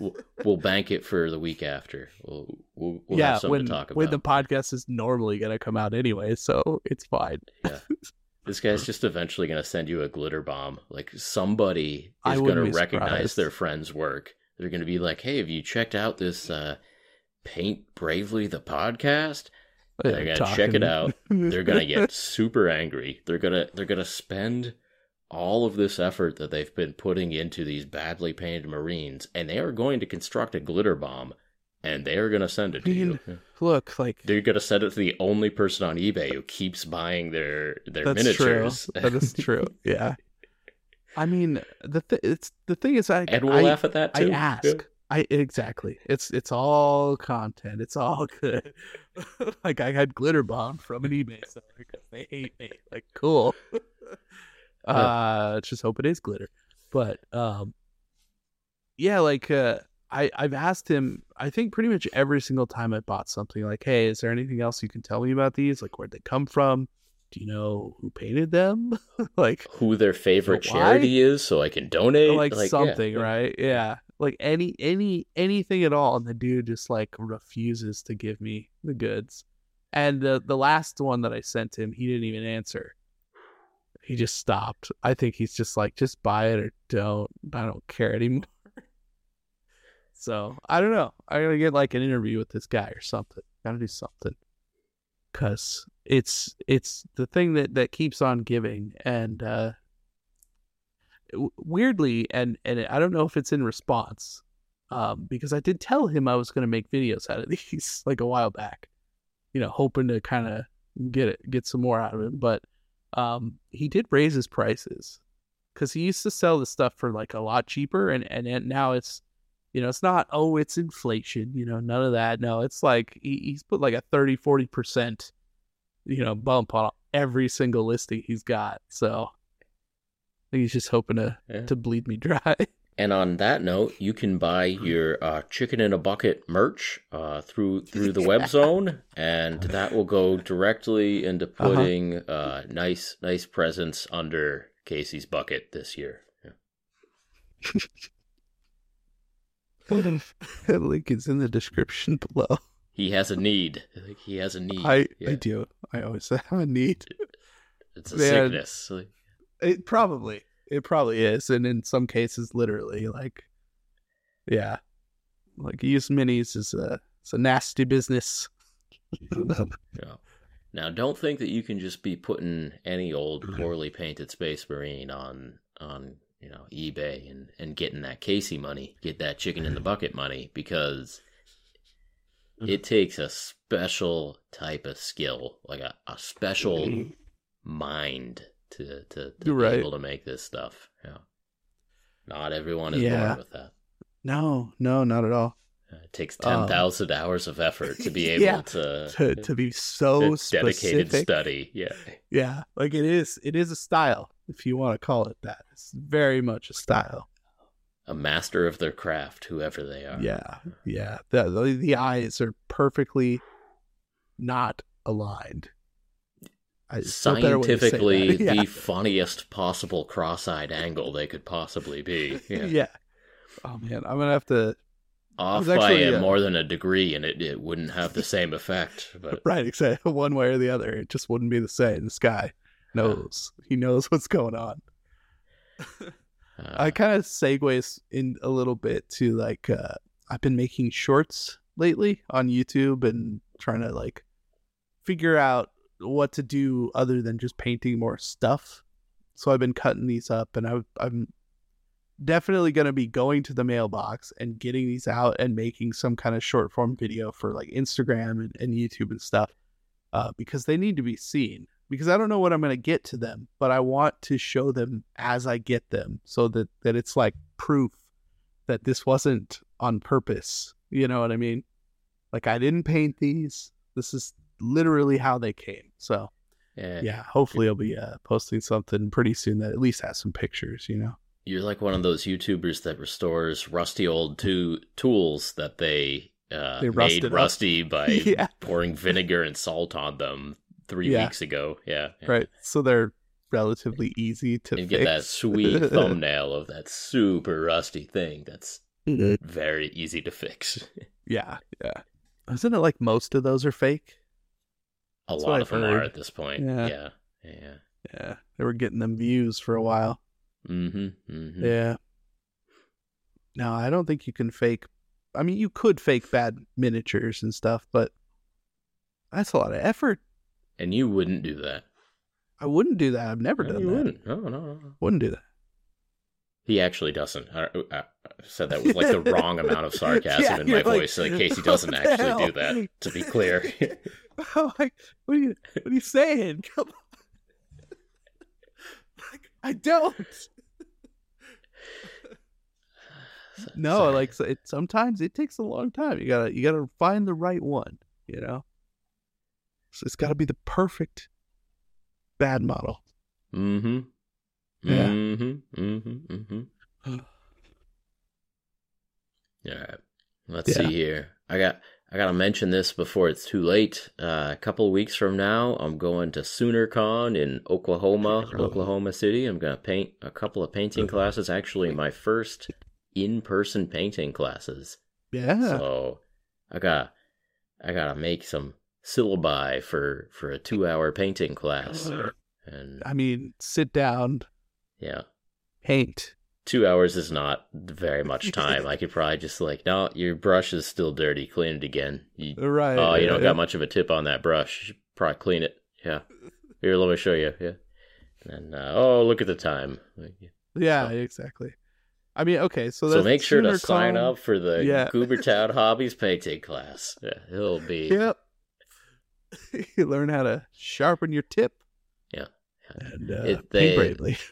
[SPEAKER 2] we'll, we'll bank it for the week after. We'll we'll, we'll
[SPEAKER 1] yeah.
[SPEAKER 2] have something
[SPEAKER 1] When
[SPEAKER 2] to talk about.
[SPEAKER 1] when the podcast is normally gonna come out anyway, so it's fine. Yeah.
[SPEAKER 2] This guy's *laughs* just eventually going to send you a glitter bomb. Like somebody is going to recognize
[SPEAKER 1] surprised.
[SPEAKER 2] their friend's work. They're going to be like, "Hey, have you checked out this uh, Paint Bravely the podcast?" They're
[SPEAKER 1] Yeah,
[SPEAKER 2] gonna check it out. *laughs* They're going to get super angry. They're going to they're to spend all of this effort that they've been putting into these badly painted Marines, and they are going to construct a glitter bomb, and they are going to send it to you.
[SPEAKER 1] Look, like
[SPEAKER 2] They're going to send it to the only person on eBay who keeps buying their their
[SPEAKER 1] That's
[SPEAKER 2] miniatures.
[SPEAKER 1] true. That is *laughs* true. Yeah. I mean, the th- it's the thing is, I
[SPEAKER 2] and we'll
[SPEAKER 1] I,
[SPEAKER 2] laugh at that too.
[SPEAKER 1] I ask. I exactly. It's it's all content. It's all *laughs* good. *laughs* like I had glitter bomb from an eBay seller because they hate me. Like cool. *laughs* uh, just hope it is glitter. But um, yeah, like uh, I I've asked him. I think pretty much every single time I bought something, like, hey, is there anything else you can tell me about these? Like, where'd they come from? Do you know who painted them? *laughs* like,
[SPEAKER 2] Who their favorite charity is, so I can donate.
[SPEAKER 1] like,
[SPEAKER 2] yeah.
[SPEAKER 1] something, right? Yeah, like any any anything at all. And the dude just like refuses to give me the goods. And the the last one that I sent him, he didn't even answer. He just stopped. I think he's just like, just buy it or don't. I don't care anymore. *laughs* So I don't know. I gotta get like an interview with this guy or something. Gotta do something. Cause it's it's the thing that that keeps on giving, and uh weirdly, and and I don't know if it's in response, um, because I did tell him I was gonna make videos out of *laughs* these like a while back, you know, hoping to kind of get it get some more out of him, but um, he did raise his prices because he used to sell the stuff for like a lot cheaper, and and, and now it's you know, it's not, oh, it's inflation, you know, none of that. No, it's like he, he's put like a 30, 40%, you know, bump on every single listing he's got. So think he's just hoping to,
[SPEAKER 2] Yeah.
[SPEAKER 1] to bleed me dry. *laughs*
[SPEAKER 2] And on that note, you can buy your uh, chicken in a bucket merch uh, through through the *laughs* web zone, and that will go directly into
[SPEAKER 1] Uh-huh.
[SPEAKER 2] putting uh, nice nice presents under Casey's bucket this year. Yeah. *laughs*
[SPEAKER 1] Link is in the description below.
[SPEAKER 2] He has a need. He has a need.
[SPEAKER 1] I,
[SPEAKER 2] Yeah.
[SPEAKER 1] I do. I always have a need.
[SPEAKER 2] It's a
[SPEAKER 1] Man.
[SPEAKER 2] sickness. Like,
[SPEAKER 1] It probably, it probably is. And in some cases, literally, like, yeah. Like, use minis is a, it's a nasty business. *laughs*
[SPEAKER 2] Yeah. Now, don't think that you can just be putting any old
[SPEAKER 1] Mm-hmm.
[SPEAKER 2] poorly painted Space Marine on on you know eBay and and getting that Casey money, get that chicken in the *laughs* bucket money, because
[SPEAKER 1] Mm-hmm.
[SPEAKER 2] it takes a special type of skill, like a, a special mind to to, to be
[SPEAKER 1] right.
[SPEAKER 2] able to make this stuff. Yeah. Not everyone is
[SPEAKER 1] Yeah.
[SPEAKER 2] born with that.
[SPEAKER 1] No, no, not at all.
[SPEAKER 2] Uh, It takes
[SPEAKER 1] Um,
[SPEAKER 2] ten thousand hours of effort to be *laughs* able
[SPEAKER 1] Yeah.
[SPEAKER 2] to,
[SPEAKER 1] To, to be so
[SPEAKER 2] dedicated
[SPEAKER 1] specific.
[SPEAKER 2] study. Yeah.
[SPEAKER 1] Yeah, like it is. It is a style, if you want to call it that. It's very much a style.
[SPEAKER 2] a master of their craft, whoever they are.
[SPEAKER 1] Yeah, yeah. The, the the eyes are perfectly not aligned. I- there's no better way to say
[SPEAKER 2] Scientifically,
[SPEAKER 1] that. *laughs*
[SPEAKER 2] the funniest possible cross-eyed angle they could possibly be.
[SPEAKER 1] yeah. *laughs*
[SPEAKER 2] Yeah.
[SPEAKER 1] yeah. Oh man, I'm gonna have to.
[SPEAKER 2] Off
[SPEAKER 1] was
[SPEAKER 2] by
[SPEAKER 1] uh,
[SPEAKER 2] more than a degree, and it, it wouldn't have the same effect. But *laughs*
[SPEAKER 1] Right, exactly. One way or the other, it just wouldn't be the same. This guy knows. He knows what's going on.
[SPEAKER 2] uh,
[SPEAKER 1] I kind of segues in a little bit to like uh I've been making shorts lately on YouTube and trying to like figure out what to do other than just painting more stuff. So I've been cutting these up and I I'm definitely going to be going to the mailbox and getting these out and making some kind of short form video for like Instagram and, and YouTube and stuff uh, because they need to be seen because I don't know what I'm going to get to them, but I want to show them as I get them so that, that it's like proof that this wasn't on purpose. You know what I mean? Like I didn't paint these. This is literally how they came. So
[SPEAKER 2] yeah.
[SPEAKER 1] yeah, hopefully I'll be uh, posting something pretty soon that at least has some pictures, you know?
[SPEAKER 2] You're like one of those YouTubers that restores rusty old to- tools that they, uh,
[SPEAKER 1] They
[SPEAKER 2] made
[SPEAKER 1] up.
[SPEAKER 2] rusty *laughs* by
[SPEAKER 1] Yeah.
[SPEAKER 2] pouring vinegar and salt on them three
[SPEAKER 1] Yeah.
[SPEAKER 2] weeks ago. Yeah. yeah.
[SPEAKER 1] Right. So they're relatively easy to
[SPEAKER 2] And
[SPEAKER 1] fix.
[SPEAKER 2] get that sweet *laughs* thumbnail of that super rusty thing that's very easy to fix. *laughs*
[SPEAKER 1] Yeah, yeah. Isn't it like most of those are fake?
[SPEAKER 2] A
[SPEAKER 1] That's
[SPEAKER 2] lot of
[SPEAKER 1] I've
[SPEAKER 2] them are at this point.
[SPEAKER 1] Yeah.
[SPEAKER 2] Yeah. Yeah.
[SPEAKER 1] Yeah, they were getting them views for a while.
[SPEAKER 2] Mm-hmm. mm-hmm.
[SPEAKER 1] Yeah. No, I don't think you can fake. I mean, you could fake bad miniatures and stuff, but that's a lot of effort.
[SPEAKER 2] And you wouldn't do that.
[SPEAKER 1] I wouldn't do that. I've never
[SPEAKER 2] No,
[SPEAKER 1] done
[SPEAKER 2] you
[SPEAKER 1] that.
[SPEAKER 2] wouldn't. No, no, no.
[SPEAKER 1] Wouldn't do that.
[SPEAKER 2] He actually doesn't. I, I said that with like the wrong amount of *laughs* sarcasm
[SPEAKER 1] Yeah,
[SPEAKER 2] in my
[SPEAKER 1] like,
[SPEAKER 2] voice, case he *laughs* doesn't actually
[SPEAKER 1] hell?"
[SPEAKER 2] do that. To be clear, *laughs*
[SPEAKER 1] like, what are you? What are you saying? Come on. Like, I don't. *sighs* No,
[SPEAKER 2] Sorry.
[SPEAKER 1] like so it, sometimes it takes a long time. You gotta you gotta find the right one. You know, so it's got to be the perfect bad model.
[SPEAKER 2] Mm-hmm.
[SPEAKER 1] Yeah.
[SPEAKER 2] Mm-hmm. Mm-hmm. Mm-hmm. All right. Let's
[SPEAKER 1] Yeah.
[SPEAKER 2] see here. I got I gotta mention this before it's too late. Uh, a couple of weeks from now, I'm going to SoonerCon in Oklahoma, Oklahoma City. I'm gonna paint a couple of painting classes. Actually, my first in-person painting classes.
[SPEAKER 1] Yeah,
[SPEAKER 2] So I got I gotta make some syllabi for for a two-hour painting class, *sighs* and
[SPEAKER 1] I mean, sit down,
[SPEAKER 2] yeah.
[SPEAKER 1] paint.
[SPEAKER 2] two hours is not very much time. I could probably just like, no, your brush is still dirty. Clean it again. You,
[SPEAKER 1] Right.
[SPEAKER 2] oh, you
[SPEAKER 1] yeah,
[SPEAKER 2] don't
[SPEAKER 1] yeah.
[SPEAKER 2] got much of a tip on that brush. You should probably clean it. Yeah. Here, let me show you. Yeah. And uh, oh, look at the time.
[SPEAKER 1] Yeah,
[SPEAKER 2] so-
[SPEAKER 1] exactly. I mean, okay, so
[SPEAKER 2] So make sure to sign up for the
[SPEAKER 1] Yeah.
[SPEAKER 2] Goobertown *laughs* Hobbies painting class. Yeah, it'll be
[SPEAKER 1] Yep. *laughs* you learn how to sharpen your tip.
[SPEAKER 2] Yeah.
[SPEAKER 1] And uh,
[SPEAKER 2] It-
[SPEAKER 1] paint
[SPEAKER 2] they-
[SPEAKER 1] bravely. *laughs*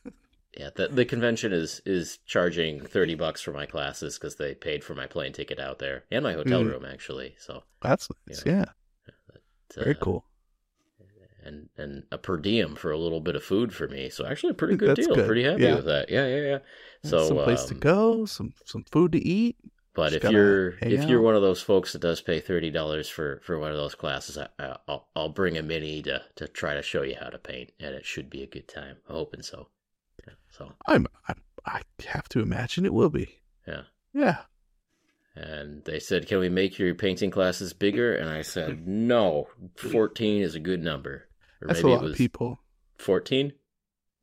[SPEAKER 2] yeah. The the convention is is charging thirty bucks for my classes because they paid for my plane ticket out there and my hotel
[SPEAKER 1] Mm.
[SPEAKER 2] room actually. So
[SPEAKER 1] That's nice. Yeah.
[SPEAKER 2] it's,
[SPEAKER 1] Very
[SPEAKER 2] uh,
[SPEAKER 1] cool.
[SPEAKER 2] and and a per diem for a little bit of food for me. So actually, a pretty good
[SPEAKER 1] That's
[SPEAKER 2] deal.
[SPEAKER 1] good.
[SPEAKER 2] Pretty happy
[SPEAKER 1] Yeah.
[SPEAKER 2] with that. Yeah, yeah, yeah. So
[SPEAKER 1] some place to
[SPEAKER 2] um,
[SPEAKER 1] go, some some food to eat.
[SPEAKER 2] But
[SPEAKER 1] Just
[SPEAKER 2] if you're if you're one of those folks that does pay thirty dollars for for one of those classes, I, I, I'll I'll bring a mini to to try to show you how to paint, and it should be a good time. I'm hoping so. So
[SPEAKER 1] I'm, I'm I have to imagine it will be.
[SPEAKER 2] Yeah.
[SPEAKER 1] Yeah.
[SPEAKER 2] and they said, "Can we make your painting classes bigger?" And I said, *laughs* "No, fourteen is a good number." Or
[SPEAKER 1] That's a lot
[SPEAKER 2] it
[SPEAKER 1] of people.
[SPEAKER 2] fourteen.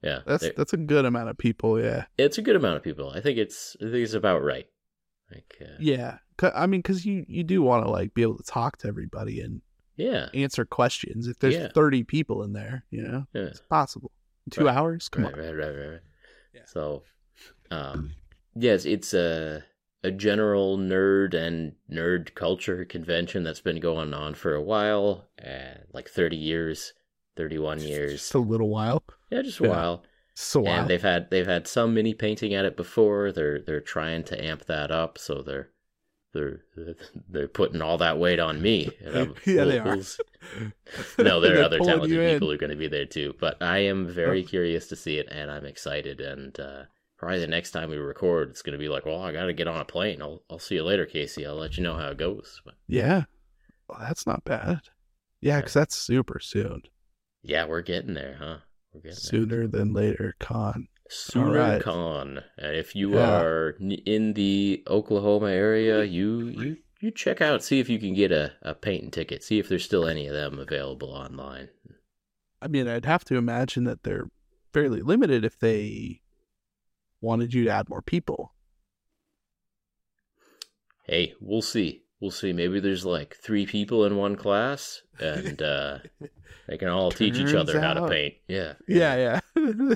[SPEAKER 2] Yeah,
[SPEAKER 1] That's that's a good amount of people. Yeah.
[SPEAKER 2] it's a good amount of people. I think it's I think it's about right. Like, uh,
[SPEAKER 1] Yeah. I mean, because you you do want to like be able to talk to everybody and
[SPEAKER 2] yeah,
[SPEAKER 1] answer questions. If there's
[SPEAKER 2] Yeah.
[SPEAKER 1] 30 people in there, you know,
[SPEAKER 2] yeah.
[SPEAKER 1] it's possible. Two
[SPEAKER 2] Right.
[SPEAKER 1] hours? Come
[SPEAKER 2] right,
[SPEAKER 1] on.
[SPEAKER 2] right, right, right, right.
[SPEAKER 1] Yeah.
[SPEAKER 2] So, um, yes, it's a a general nerd and nerd culture convention that's been going on for a while, uh, like thirty years, thirty one years.
[SPEAKER 1] Just a little while.
[SPEAKER 2] Yeah, just a
[SPEAKER 1] yeah.
[SPEAKER 2] while.
[SPEAKER 1] So.
[SPEAKER 2] And they've had they've had some mini painting at it before. They're they're trying to amp that up, so they're they're *laughs* they're putting all that weight on me. *laughs*
[SPEAKER 1] Yeah, they are. *laughs*
[SPEAKER 2] no, there are other talented people who are going to be there too. But I am very curious to see it, and I'm excited. And uh, probably the next time we record, it's gonna be like, well, I gotta get on a plane. I'll I'll see you later, Casey. I'll let you know how it goes. But
[SPEAKER 1] Yeah. Well, that's not bad. Yeah, because that's super soon.
[SPEAKER 2] yeah, we're getting there, huh? We're getting there.
[SPEAKER 1] Sooner than later, con.
[SPEAKER 2] Sooner
[SPEAKER 1] Alright.
[SPEAKER 2] Con. And if you
[SPEAKER 1] Yeah.
[SPEAKER 2] are in the Oklahoma area, you you you check out, see if you can get a, a painting ticket. See if there's still any of them available online.
[SPEAKER 1] I mean, I'd have to imagine that they're fairly limited if they wanted you to add more people.
[SPEAKER 2] Hey, we'll see. We'll see. Maybe there's like three people in one class, and uh, *laughs* they can all teach each
[SPEAKER 1] Turns
[SPEAKER 2] other how to
[SPEAKER 1] out.
[SPEAKER 2] paint. Yeah.
[SPEAKER 1] Yeah, yeah. *laughs*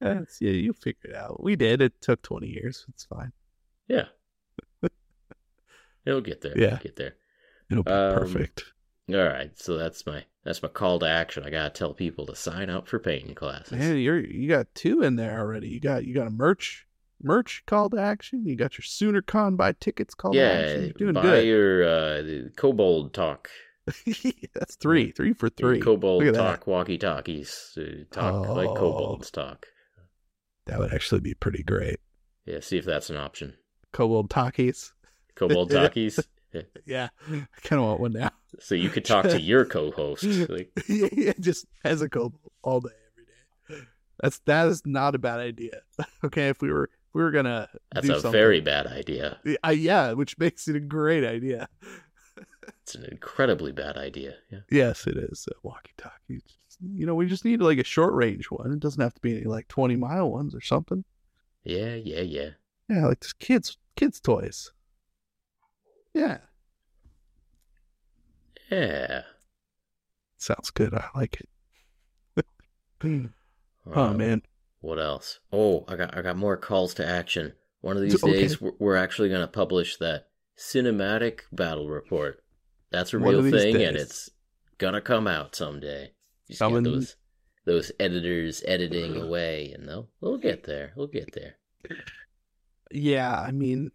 [SPEAKER 1] That's, yeah, you figure it out. We did. It took 20 years. It's fine.
[SPEAKER 2] Yeah. *laughs* It'll get there.
[SPEAKER 1] Yeah.
[SPEAKER 2] It'll get there.
[SPEAKER 1] It'll be
[SPEAKER 2] Um,
[SPEAKER 1] perfect.
[SPEAKER 2] All right. So that's my that's my call to action. I gotta tell people to sign up for painting classes.
[SPEAKER 1] Man, you're you got two in there already. You got you got a merch merch call to action. You got your Sooner Con buy tickets call to action.
[SPEAKER 2] yeah,
[SPEAKER 1] You're doing
[SPEAKER 2] buy
[SPEAKER 1] good.
[SPEAKER 2] your uh, Kobold Talk. *laughs*
[SPEAKER 1] That's three, three for three.
[SPEAKER 2] Kobold
[SPEAKER 1] Look at that.
[SPEAKER 2] Talk walkie talkies. Uh, talk like
[SPEAKER 1] Oh.
[SPEAKER 2] kobolds talk.
[SPEAKER 1] That would actually be pretty great.
[SPEAKER 2] Yeah, see if that's an option.
[SPEAKER 1] Kobold talkies.
[SPEAKER 2] Kobold *laughs* talkies. Yeah.
[SPEAKER 1] I kind of want one now.
[SPEAKER 2] So you could talk to your co-host. *laughs* Like,
[SPEAKER 1] yeah, just as a kobold all day, every day. That's that is not a bad idea. *laughs* okay, if we were if we were gonna
[SPEAKER 2] that's
[SPEAKER 1] do
[SPEAKER 2] a
[SPEAKER 1] something-
[SPEAKER 2] very bad idea.
[SPEAKER 1] Uh, yeah, which makes it a great idea.
[SPEAKER 2] It's an incredibly bad idea. Yeah.
[SPEAKER 1] Yes, it is. Uh, walkie talkie. You know, we just need like a short range one. It doesn't have to be any like 20 mile ones or something.
[SPEAKER 2] Yeah, yeah, yeah.
[SPEAKER 1] Yeah, like just kids kids toys. Yeah.
[SPEAKER 2] Yeah.
[SPEAKER 1] Sounds good. I like it. *laughs* oh man.
[SPEAKER 2] What else? Oh, I got I got more calls to action. One of these
[SPEAKER 1] Okay.
[SPEAKER 2] days, we're, we're actually going to publish that cinematic battle report. That's a
[SPEAKER 1] One
[SPEAKER 2] real thing, and it's gonna come out someday. Just get those those editors editing away, and they'll we'll get there. We'll get there.
[SPEAKER 1] Yeah, I mean,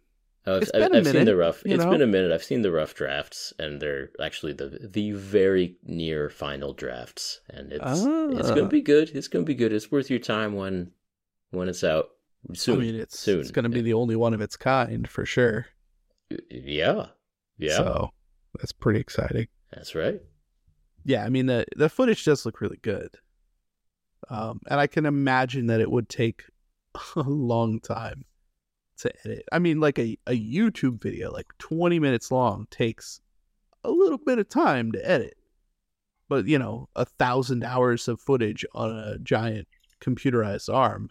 [SPEAKER 2] I've,
[SPEAKER 1] It's
[SPEAKER 2] I've,
[SPEAKER 1] been a
[SPEAKER 2] I've seen the rough. It's
[SPEAKER 1] know?
[SPEAKER 2] been a minute. I've seen the rough drafts, and they're actually the the very near final drafts, and it's it's
[SPEAKER 1] Ah.
[SPEAKER 2] gonna be good. It's gonna be good. It's worth your time when when it's out soon.
[SPEAKER 1] I mean, it's
[SPEAKER 2] soon.
[SPEAKER 1] it's going to be the only one of its kind for sure.
[SPEAKER 2] Yeah, yeah,
[SPEAKER 1] So that's pretty exciting.
[SPEAKER 2] that's right.
[SPEAKER 1] Yeah, I mean the the footage does look really good. Um, and I can imagine that it would take *laughs* a long time to edit. I mean, like a, a YouTube video, like 20 minutes long, takes a little bit of time to edit. But, you know, a thousand hours of footage on a giant computerized arm.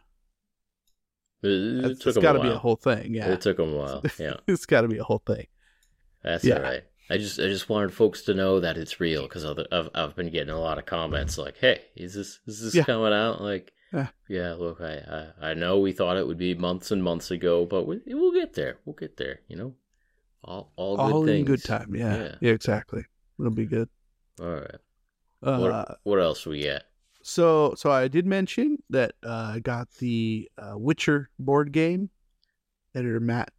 [SPEAKER 2] It, it took
[SPEAKER 1] it's got to be a whole thing. Yeah.
[SPEAKER 2] It took them a *laughs* while. Yeah,
[SPEAKER 1] it's got to be a whole thing.
[SPEAKER 2] that's
[SPEAKER 1] Yeah.
[SPEAKER 2] all right. I just I just wanted folks to know that it's real because I've I've been getting a lot of comments like, "Hey, is this is this
[SPEAKER 1] Yeah.
[SPEAKER 2] coming out?" Like,
[SPEAKER 1] Yeah.
[SPEAKER 2] yeah, look, I, I I know we thought it would be months and months ago, but we, we'll get there. We'll get there. You know, all all good
[SPEAKER 1] All
[SPEAKER 2] things.
[SPEAKER 1] in good time. Yeah.
[SPEAKER 2] Yeah.
[SPEAKER 1] yeah. exactly. It'll be good.
[SPEAKER 2] All right.
[SPEAKER 1] Uh,
[SPEAKER 2] what what else we got?
[SPEAKER 1] So, so I did mention that uh, I got the uh, Witcher board game. Editor Matt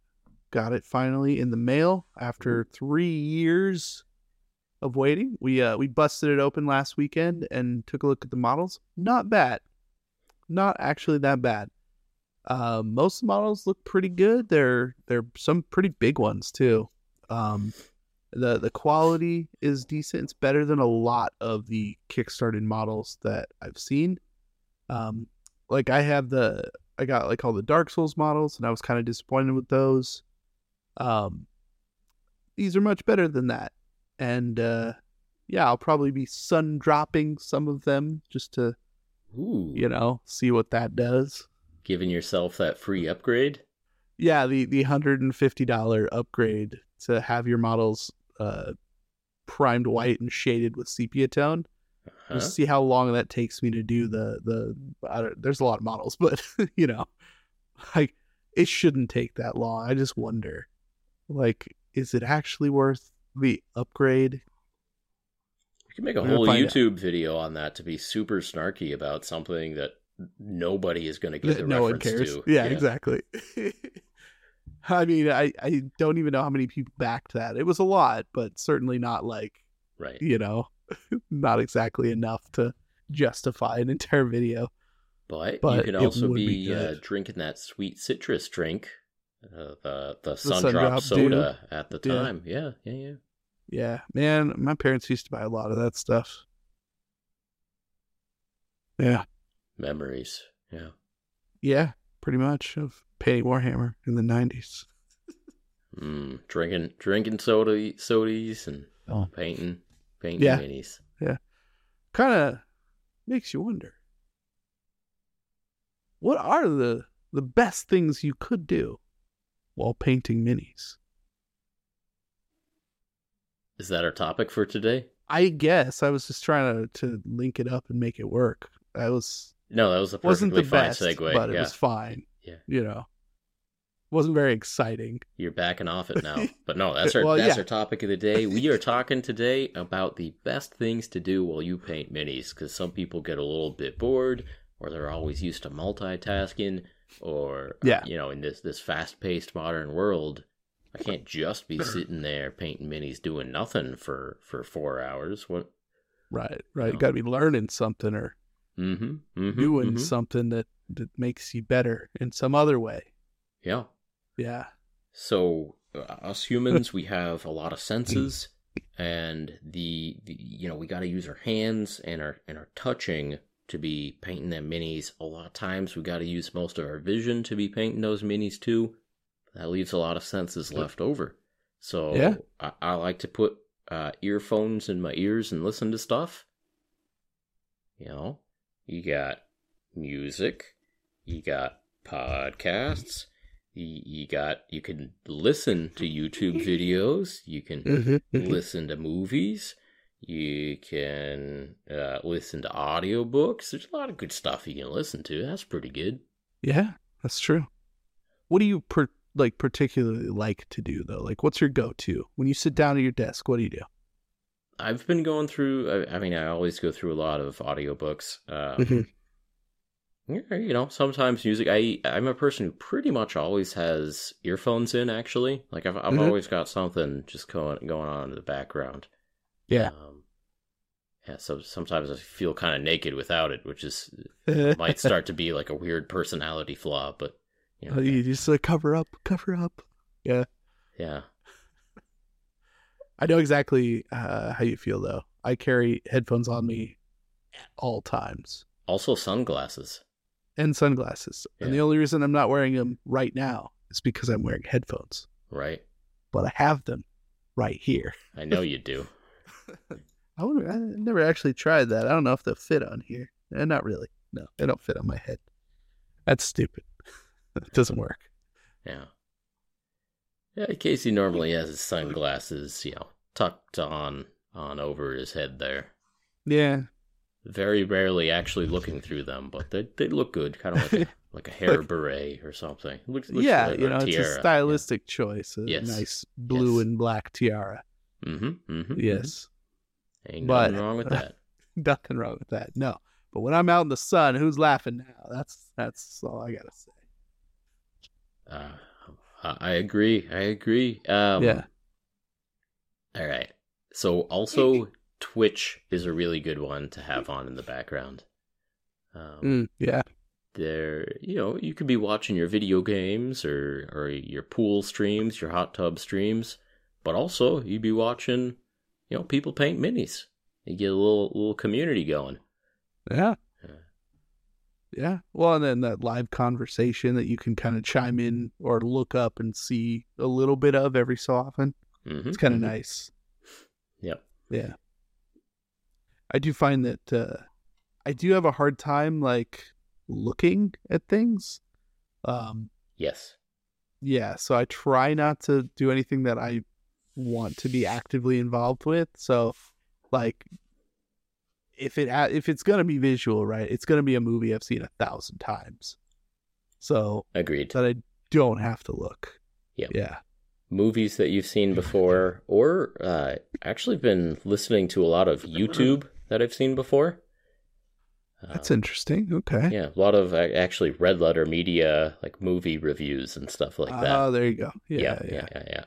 [SPEAKER 1] got it finally in the mail after three years of waiting. We uh, we busted it open last weekend and took a look at the models. Not bad, not actually that bad. Uh, most models look pretty good. They're they're some pretty big ones too. Um, the the quality is decent. It's better than a lot of the kickstarted models that I've seen. Um, like I have the I got like all the Dark Souls models, and I was kind of disappointed with those. Um, these are much better than that, and uh, yeah, I'll probably be sun dropping some of them just to
[SPEAKER 2] Ooh,
[SPEAKER 1] you know see what that does.
[SPEAKER 2] giving yourself that free upgrade.
[SPEAKER 1] Yeah, the the hundred and fifty dollar upgrade to have your models uh primed white and shaded with sepia tone.
[SPEAKER 2] Huh?
[SPEAKER 1] Just see how long that takes me to do the the. I don't, there's a lot of models, *laughs* but you know, like it shouldn't take that long. I just wonder, like, is it actually worth the upgrade?
[SPEAKER 2] You can make a
[SPEAKER 1] We're
[SPEAKER 2] whole
[SPEAKER 1] out.
[SPEAKER 2] YouTube video on that to be super snarky about something that nobody is going to get the
[SPEAKER 1] no one
[SPEAKER 2] reference
[SPEAKER 1] cares.
[SPEAKER 2] to.
[SPEAKER 1] Yeah, exactly. *laughs* I mean, I I don't even know how many people backed that. It was a lot, but certainly not like
[SPEAKER 2] Right.
[SPEAKER 1] you know, *laughs* not exactly enough to justify an entire video.
[SPEAKER 2] But,
[SPEAKER 1] But
[SPEAKER 2] you could also
[SPEAKER 1] be
[SPEAKER 2] be, uh, drinking that sweet citrus drink, uh, the the
[SPEAKER 1] Sun
[SPEAKER 2] drop soda at the
[SPEAKER 1] Yeah.
[SPEAKER 2] time. Yeah, yeah, yeah.
[SPEAKER 1] Yeah, man, my parents used to buy a lot of that stuff. Yeah,
[SPEAKER 2] Memories. Yeah.
[SPEAKER 1] yeah, pretty much of painting Warhammer in the '90s.
[SPEAKER 2] Mm, drinking drinking soda sodies and
[SPEAKER 1] Oh.
[SPEAKER 2] painting painting
[SPEAKER 1] Yeah.
[SPEAKER 2] minis. Yeah.
[SPEAKER 1] Kind of makes you wonder. What are the the best things you could do while painting minis?
[SPEAKER 2] Is that our topic for today?
[SPEAKER 1] I guess I was just trying to to link it up and make it work. I was
[SPEAKER 2] No, that was a
[SPEAKER 1] wasn't the
[SPEAKER 2] fine
[SPEAKER 1] best,
[SPEAKER 2] segue.
[SPEAKER 1] but it was fine.
[SPEAKER 2] Yeah.
[SPEAKER 1] you know, wasn't very exciting.
[SPEAKER 2] You're backing off it now. *laughs* But no, that's our
[SPEAKER 1] Well,
[SPEAKER 2] that's
[SPEAKER 1] yeah.
[SPEAKER 2] our topic of the day. We are talking today about the best things to do while you paint minis because some people get a little bit bored or they're always used to multitasking or uh,
[SPEAKER 1] Yeah.
[SPEAKER 2] you know, in this this fast-paced modern world, I can't just be *clears throat* sitting there painting minis doing nothing for for 4 hours. What
[SPEAKER 1] Right, right.
[SPEAKER 2] No.
[SPEAKER 1] Got to be learning something or
[SPEAKER 2] Mhm. Mhm.
[SPEAKER 1] doing
[SPEAKER 2] mhm.
[SPEAKER 1] something that that makes you better in some other way.
[SPEAKER 2] Yeah.
[SPEAKER 1] Yeah,
[SPEAKER 2] So uh, us humans, we have a lot of senses, and the, the you know we got to use our hands and our and our touching to be painting them minis. A lot of times we got to use most of our vision to be painting those minis too. That leaves a lot of senses left over. So
[SPEAKER 1] Yeah.
[SPEAKER 2] I, I like to put uh, earphones in my ears and listen to stuff. You know, you got music, you got podcasts, you, you got you can listen to YouTube *laughs* videos, you can listen to movies, you can uh, listen to audiobooks. There's a lot of good stuff you can listen to. That's pretty good.
[SPEAKER 1] yeah, that's true. What do you per- like particularly like to do though? Like, what's your go-to when you sit down at your desk? What do you do?
[SPEAKER 2] I've been going through. I, I mean, I always go through a lot of audiobooks. Um,
[SPEAKER 1] Mhm.
[SPEAKER 2] yeah, you know, sometimes music. I I'm a person who pretty much always has earphones in. Actually, like I've I've
[SPEAKER 1] Mhm.
[SPEAKER 2] always got something just going going on in the background.
[SPEAKER 1] Yeah.
[SPEAKER 2] Um, yeah. So sometimes I feel kind of naked without it, which is *laughs* might start to be like a weird personality flaw. But you know,
[SPEAKER 1] Uh, you just like cover up, cover up.
[SPEAKER 2] yeah. Yeah.
[SPEAKER 1] I know exactly uh, how you feel though. I carry headphones on me at all times
[SPEAKER 2] Also sunglasses.
[SPEAKER 1] and sunglasses, and the only reason I'm not wearing them right now is because I'm wearing headphones.
[SPEAKER 2] Right.
[SPEAKER 1] But I have them right here.
[SPEAKER 2] I know *laughs* you do. *laughs*
[SPEAKER 1] I, wonder, I never actually tried that. I don't know if they'll fit on here. Eh, not really. No, they don't fit on my head. That's stupid. *laughs* it doesn't work.
[SPEAKER 2] Yeah. Yeah, Casey normally has his sunglasses, you know, tucked on on over his head there.
[SPEAKER 1] Yeah.
[SPEAKER 2] Very rarely actually looking through them, but they they look good, kind of like a, *laughs* like a hair beret or something. Looks, looks
[SPEAKER 1] yeah,
[SPEAKER 2] like
[SPEAKER 1] you
[SPEAKER 2] a
[SPEAKER 1] know, it's a
[SPEAKER 2] tiara.
[SPEAKER 1] stylistic choice. A
[SPEAKER 2] Yes.
[SPEAKER 1] nice blue
[SPEAKER 2] Yes.
[SPEAKER 1] and black tiara.
[SPEAKER 2] Mm-hmm, mm-hmm.
[SPEAKER 1] Yes.
[SPEAKER 2] Ain't
[SPEAKER 1] But-
[SPEAKER 2] nothing wrong with that. *laughs*
[SPEAKER 1] Nothing wrong with that. No. But when I'm out in the sun, who's laughing now? That's that's all I gotta say.
[SPEAKER 2] Uh, I I agree. I agree. Um,
[SPEAKER 1] yeah.
[SPEAKER 2] All right. So also Twitch is a really good one to have on in the background. Um,
[SPEAKER 1] Mm, yeah.
[SPEAKER 2] there you know you could be watching your video games or or your pool streams your hot tub streams but also you'd be watching you know people paint minis you get a little little community going
[SPEAKER 1] Yeah.
[SPEAKER 2] Yeah.
[SPEAKER 1] Well, and then that live conversation that you can kind of chime in or look up and see a little bit of every so often.
[SPEAKER 2] mm-hmm.
[SPEAKER 1] It's kind of nice.
[SPEAKER 2] yep
[SPEAKER 1] Yeah. I do find that uh, I do have a hard time like looking at things. Um,
[SPEAKER 2] yes
[SPEAKER 1] yeah, so I try not to do anything that I want to be actively involved with. So, like, if it if it's gonna be visual, right, it's gonna be a movie I've seen a thousand times, so
[SPEAKER 2] agreed
[SPEAKER 1] that I don't have to look.
[SPEAKER 2] Yeah,
[SPEAKER 1] Yeah.
[SPEAKER 2] movies that you've seen before or uh actually been listening to a lot of youtube that i've seen before
[SPEAKER 1] That's
[SPEAKER 2] Um,
[SPEAKER 1] interesting. Okay.
[SPEAKER 2] yeah a lot of uh, actually red letter media like movie reviews and stuff like that
[SPEAKER 1] Oh, there you go.
[SPEAKER 2] yeah,
[SPEAKER 1] Yeah, yeah.
[SPEAKER 2] yeah, yeah, yeah.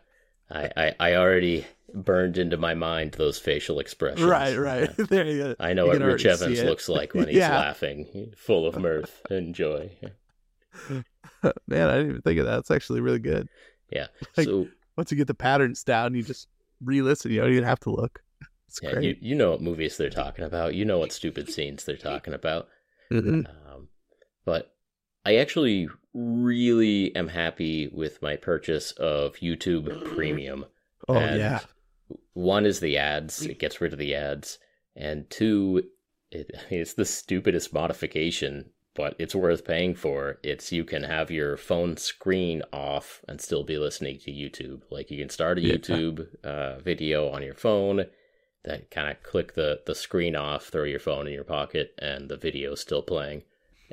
[SPEAKER 2] I, I, I already burned into my mind those facial expressions.
[SPEAKER 1] Right, right. *laughs* There you go.
[SPEAKER 2] I know
[SPEAKER 1] You
[SPEAKER 2] what Rich Evans looks like when *laughs* he's
[SPEAKER 1] Yeah.
[SPEAKER 2] laughing, full of mirth and joy. *laughs*
[SPEAKER 1] Man, I didn't even think of that. It's actually really good.
[SPEAKER 2] Yeah.
[SPEAKER 1] Like,
[SPEAKER 2] so
[SPEAKER 1] Once you get the patterns down, you just re-listen. You don't even have to look. It's
[SPEAKER 2] yeah,
[SPEAKER 1] great.
[SPEAKER 2] you you know what movies they're talking about. You know what stupid scenes they're talking about.
[SPEAKER 1] Mhm.
[SPEAKER 2] Um, but I actually really am happy with my purchase of YouTube *gasps* Premium.
[SPEAKER 1] Oh
[SPEAKER 2] And
[SPEAKER 1] yeah.
[SPEAKER 2] One is the ads; it gets rid of the ads, and two, it, *laughs* it's the stupidest modification, but it's worth paying for. It's you can have your phone screen off and still be listening to YouTube. Like you can start a
[SPEAKER 1] Yeah.
[SPEAKER 2] YouTube uh, video on your phone, then kind of click the the screen off, throw your phone in your pocket, and the video's still playing.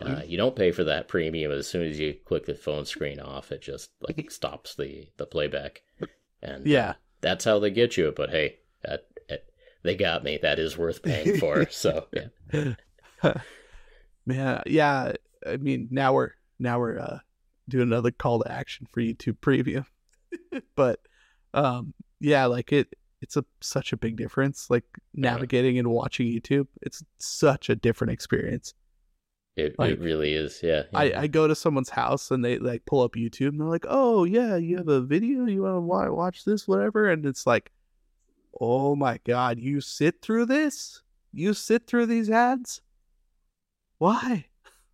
[SPEAKER 2] Uh, you don't pay for that premium. As soon as you click the phone screen off, it just like stops the the playback. And
[SPEAKER 1] Yeah.
[SPEAKER 2] that's how they get you. But hey, that, that- they got me. That is worth paying for. *laughs* so yeah, *laughs*
[SPEAKER 1] Man, yeah. I mean, now we're now we're uh doing another call to action for YouTube Premium. *laughs* but um yeah, like it it's a such a big difference. Like navigating and watching YouTube, it's such a different experience.
[SPEAKER 2] It,
[SPEAKER 1] Like,
[SPEAKER 2] it really is. Yeah,
[SPEAKER 1] I,
[SPEAKER 2] yeah.
[SPEAKER 1] I go to someone's house and they like pull up YouTube and they're like, "Oh yeah, you have a video. You want to watch this, whatever." And it's like, "Oh my god, you sit through this? You sit through these ads? Why?"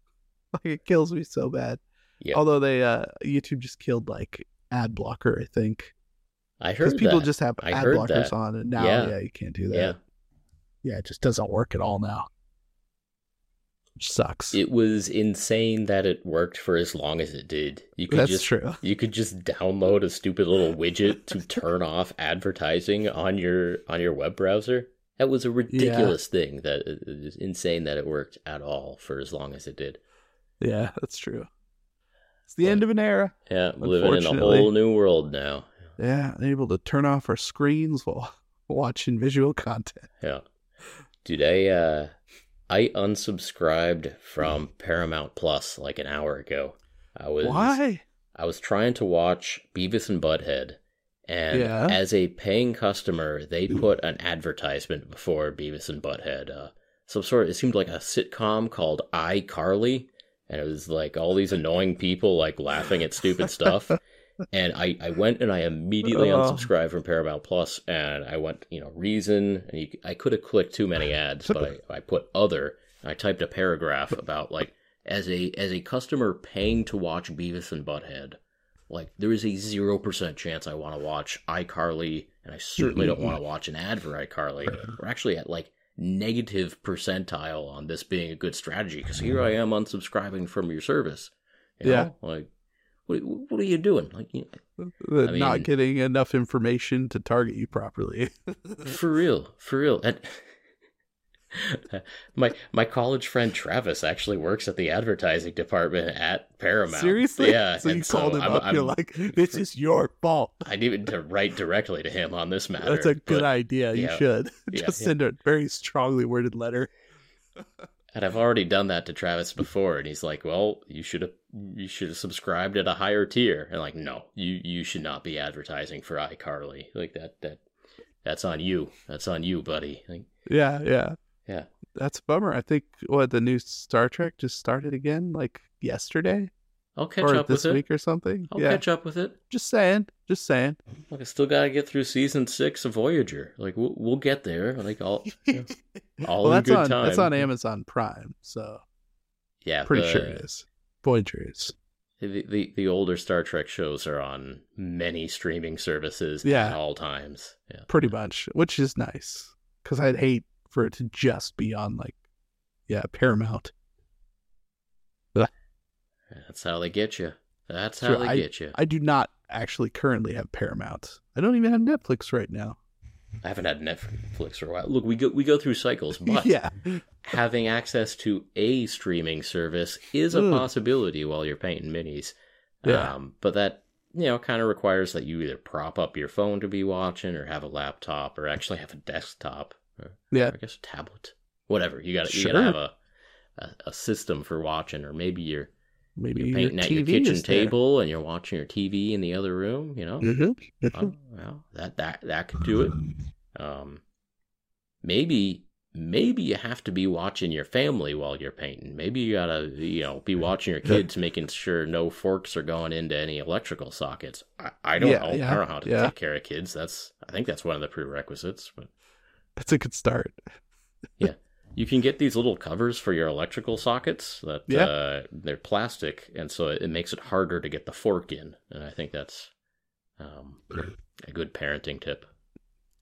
[SPEAKER 1] *laughs* like it kills me so bad.
[SPEAKER 2] Yeah.
[SPEAKER 1] Although they uh YouTube just killed like ad blocker, I think,
[SPEAKER 2] I heard because
[SPEAKER 1] people
[SPEAKER 2] that.
[SPEAKER 1] just have
[SPEAKER 2] I
[SPEAKER 1] ad blockers
[SPEAKER 2] that.
[SPEAKER 1] on, and now
[SPEAKER 2] Yeah.
[SPEAKER 1] yeah. you can't do that.
[SPEAKER 2] yeah.
[SPEAKER 1] Yeah. it just doesn't work at all now. Which sucks.
[SPEAKER 2] It was insane that it worked for as long as it did. You could
[SPEAKER 1] That's
[SPEAKER 2] just
[SPEAKER 1] true.
[SPEAKER 2] you could just download a stupid little widget to *laughs* turn off advertising on your on your web browser. That was a ridiculous thing. That it is insane that it worked at all for as long as it did.
[SPEAKER 1] Yeah, that's true. It's the
[SPEAKER 2] But-
[SPEAKER 1] end of an era.
[SPEAKER 2] Yeah, living in a whole new world now.
[SPEAKER 1] Yeah, able to turn off our screens while *laughs* watching visual content.
[SPEAKER 2] Yeah. Dude, I uh I unsubscribed from Paramount Plus like an hour ago. I was
[SPEAKER 1] Why?
[SPEAKER 2] I was trying to watch Beavis and Butthead and
[SPEAKER 1] Yeah.
[SPEAKER 2] as a paying customer, they put an advertisement before Beavis and Butthead. Uh some sort of, it seemed like a sitcom called iCarly and it was like all these annoying people like laughing at stupid stuff. *laughs* and I, I went and I immediately
[SPEAKER 1] Oh.
[SPEAKER 2] unsubscribed from Paramount Plus, and I went, you know, reason, and you, I could have clicked too many ads, but I, I put other, and I typed a paragraph about like as a as a customer paying to watch Beavis and Butthead, like there is a zero percent chance I want to watch iCarly, and I certainly don't want to watch an ad for iCarly. We're actually at like negative percentile on this being a good strategy because here I am unsubscribing from your service. You
[SPEAKER 1] Yeah.
[SPEAKER 2] like what what are you doing? Like you
[SPEAKER 1] The
[SPEAKER 2] I
[SPEAKER 1] not getting enough information to target you properly. *laughs*
[SPEAKER 2] For real, for real. And *laughs* my my college friend Travis actually works at the advertising department at Paramount.
[SPEAKER 1] Seriously?
[SPEAKER 2] Yeah.
[SPEAKER 1] So you
[SPEAKER 2] and
[SPEAKER 1] called him
[SPEAKER 2] I'm-
[SPEAKER 1] up. You're like, "This is your fault."
[SPEAKER 2] I needed to write directly to him on this matter.
[SPEAKER 1] That's a good
[SPEAKER 2] but-
[SPEAKER 1] idea. You
[SPEAKER 2] yeah.
[SPEAKER 1] should *laughs*
[SPEAKER 2] Yeah,
[SPEAKER 1] just
[SPEAKER 2] yeah.
[SPEAKER 1] send a very strongly worded letter.
[SPEAKER 2] And I've already done that to Travis before, and he's like, "Well, you should have you should have subscribed at a higher tier." And like, no, you you should not be advertising for iCarly like that. That that's on you. That's on you, buddy. Like,
[SPEAKER 1] Yeah, yeah.
[SPEAKER 2] yeah.
[SPEAKER 1] That's a bummer. I think what the new Star Trek just started again, like yesterday
[SPEAKER 2] I'll catch
[SPEAKER 1] or
[SPEAKER 2] up
[SPEAKER 1] this
[SPEAKER 2] with it.
[SPEAKER 1] week or something.
[SPEAKER 2] I'll
[SPEAKER 1] yeah,
[SPEAKER 2] catch up with it.
[SPEAKER 1] just saying, just saying.
[SPEAKER 2] Like I still got to get through season six of Voyager. Like we'll, we'll get there. Like all, you know, all
[SPEAKER 1] well,
[SPEAKER 2] in
[SPEAKER 1] that's
[SPEAKER 2] good
[SPEAKER 1] on
[SPEAKER 2] time.
[SPEAKER 1] that's on Amazon Prime, so
[SPEAKER 2] Yeah,
[SPEAKER 1] pretty
[SPEAKER 2] the,
[SPEAKER 1] sure it is. Voyager is.
[SPEAKER 2] The, the the older Star Trek shows are on many streaming services
[SPEAKER 1] Yeah.
[SPEAKER 2] at all times. Yeah,
[SPEAKER 1] pretty much, which is nice because I'd hate for it to just be on like, yeah, Paramount.
[SPEAKER 2] that's how they get you. That's how they get you.
[SPEAKER 1] I do not actually currently have Paramount. I don't even have Netflix right now.
[SPEAKER 2] I haven't had Netflix for a while. Look, we go we go through cycles, *laughs* but
[SPEAKER 1] yeah,
[SPEAKER 2] having access to a streaming service is a
[SPEAKER 1] Ugh.
[SPEAKER 2] possibility while you're painting minis.
[SPEAKER 1] Yeah.
[SPEAKER 2] Um, but that you know kind of requires that you either prop up your phone to be watching, or have a laptop, or actually have a desktop, or
[SPEAKER 1] yeah,
[SPEAKER 2] I guess a tablet, whatever. You got to you got to have a, a a system for watching, or maybe you're
[SPEAKER 1] maybe
[SPEAKER 2] you're
[SPEAKER 1] your
[SPEAKER 2] painting at your kitchen
[SPEAKER 1] there.
[SPEAKER 2] table and you're watching your TV in the other room. You know,
[SPEAKER 1] Mhm.
[SPEAKER 2] oh, well, that that that could do it. Um, maybe maybe you have to be watching your family while you're painting. Maybe you gotta you know be *laughs* watching your kids, making sure no forks are going into any electrical sockets. I, I don't
[SPEAKER 1] Yeah,
[SPEAKER 2] know.
[SPEAKER 1] yeah,
[SPEAKER 2] I don't know how to
[SPEAKER 1] yeah.
[SPEAKER 2] take care of kids. That's I think that's one of the prerequisites. But
[SPEAKER 1] That's a good start.
[SPEAKER 2] You can get these little covers for your electrical sockets that
[SPEAKER 1] Yeah.
[SPEAKER 2] uh, they're plastic, and so it makes it harder to get the fork in. And I think that's um, a good parenting tip.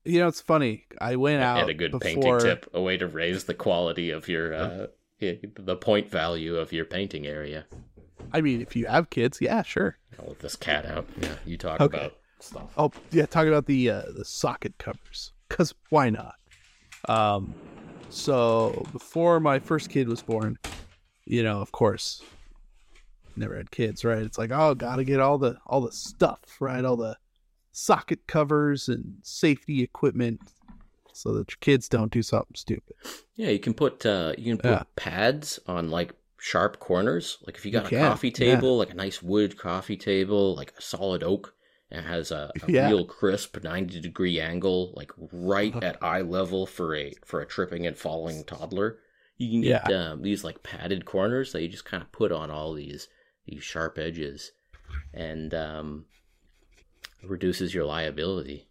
[SPEAKER 1] You know, it's funny. I went out
[SPEAKER 2] and a good painting tip, a way to raise the quality of your uh, the point value of your painting area.
[SPEAKER 1] I mean, if you have kids, yeah, sure.
[SPEAKER 2] I'll let this cat out. Yeah, you talk
[SPEAKER 1] Okay.
[SPEAKER 2] about stuff.
[SPEAKER 1] Oh, yeah, talk about the uh, the socket covers, because why not? Um, so before my first kid was born, you know, of course, never had kids, right? It's like, oh, gotta get all the all the stuff, right? All the socket covers and safety equipment, so that your kids don't do something stupid.
[SPEAKER 2] Yeah, you can put uh, you can put
[SPEAKER 1] Yeah.
[SPEAKER 2] pads on like sharp corners. Like if you got
[SPEAKER 1] You
[SPEAKER 2] a
[SPEAKER 1] can,
[SPEAKER 2] coffee
[SPEAKER 1] yeah.
[SPEAKER 2] table, like a nice wood coffee table, like a solid oak, and it has a, a
[SPEAKER 1] Yeah.
[SPEAKER 2] real crisp ninety degree angle, like right
[SPEAKER 1] Uh-huh.
[SPEAKER 2] at eye level for a for a tripping and falling toddler. You can get um, these like padded corners that you just kind of put on all these these sharp edges, and um, reduces your liability.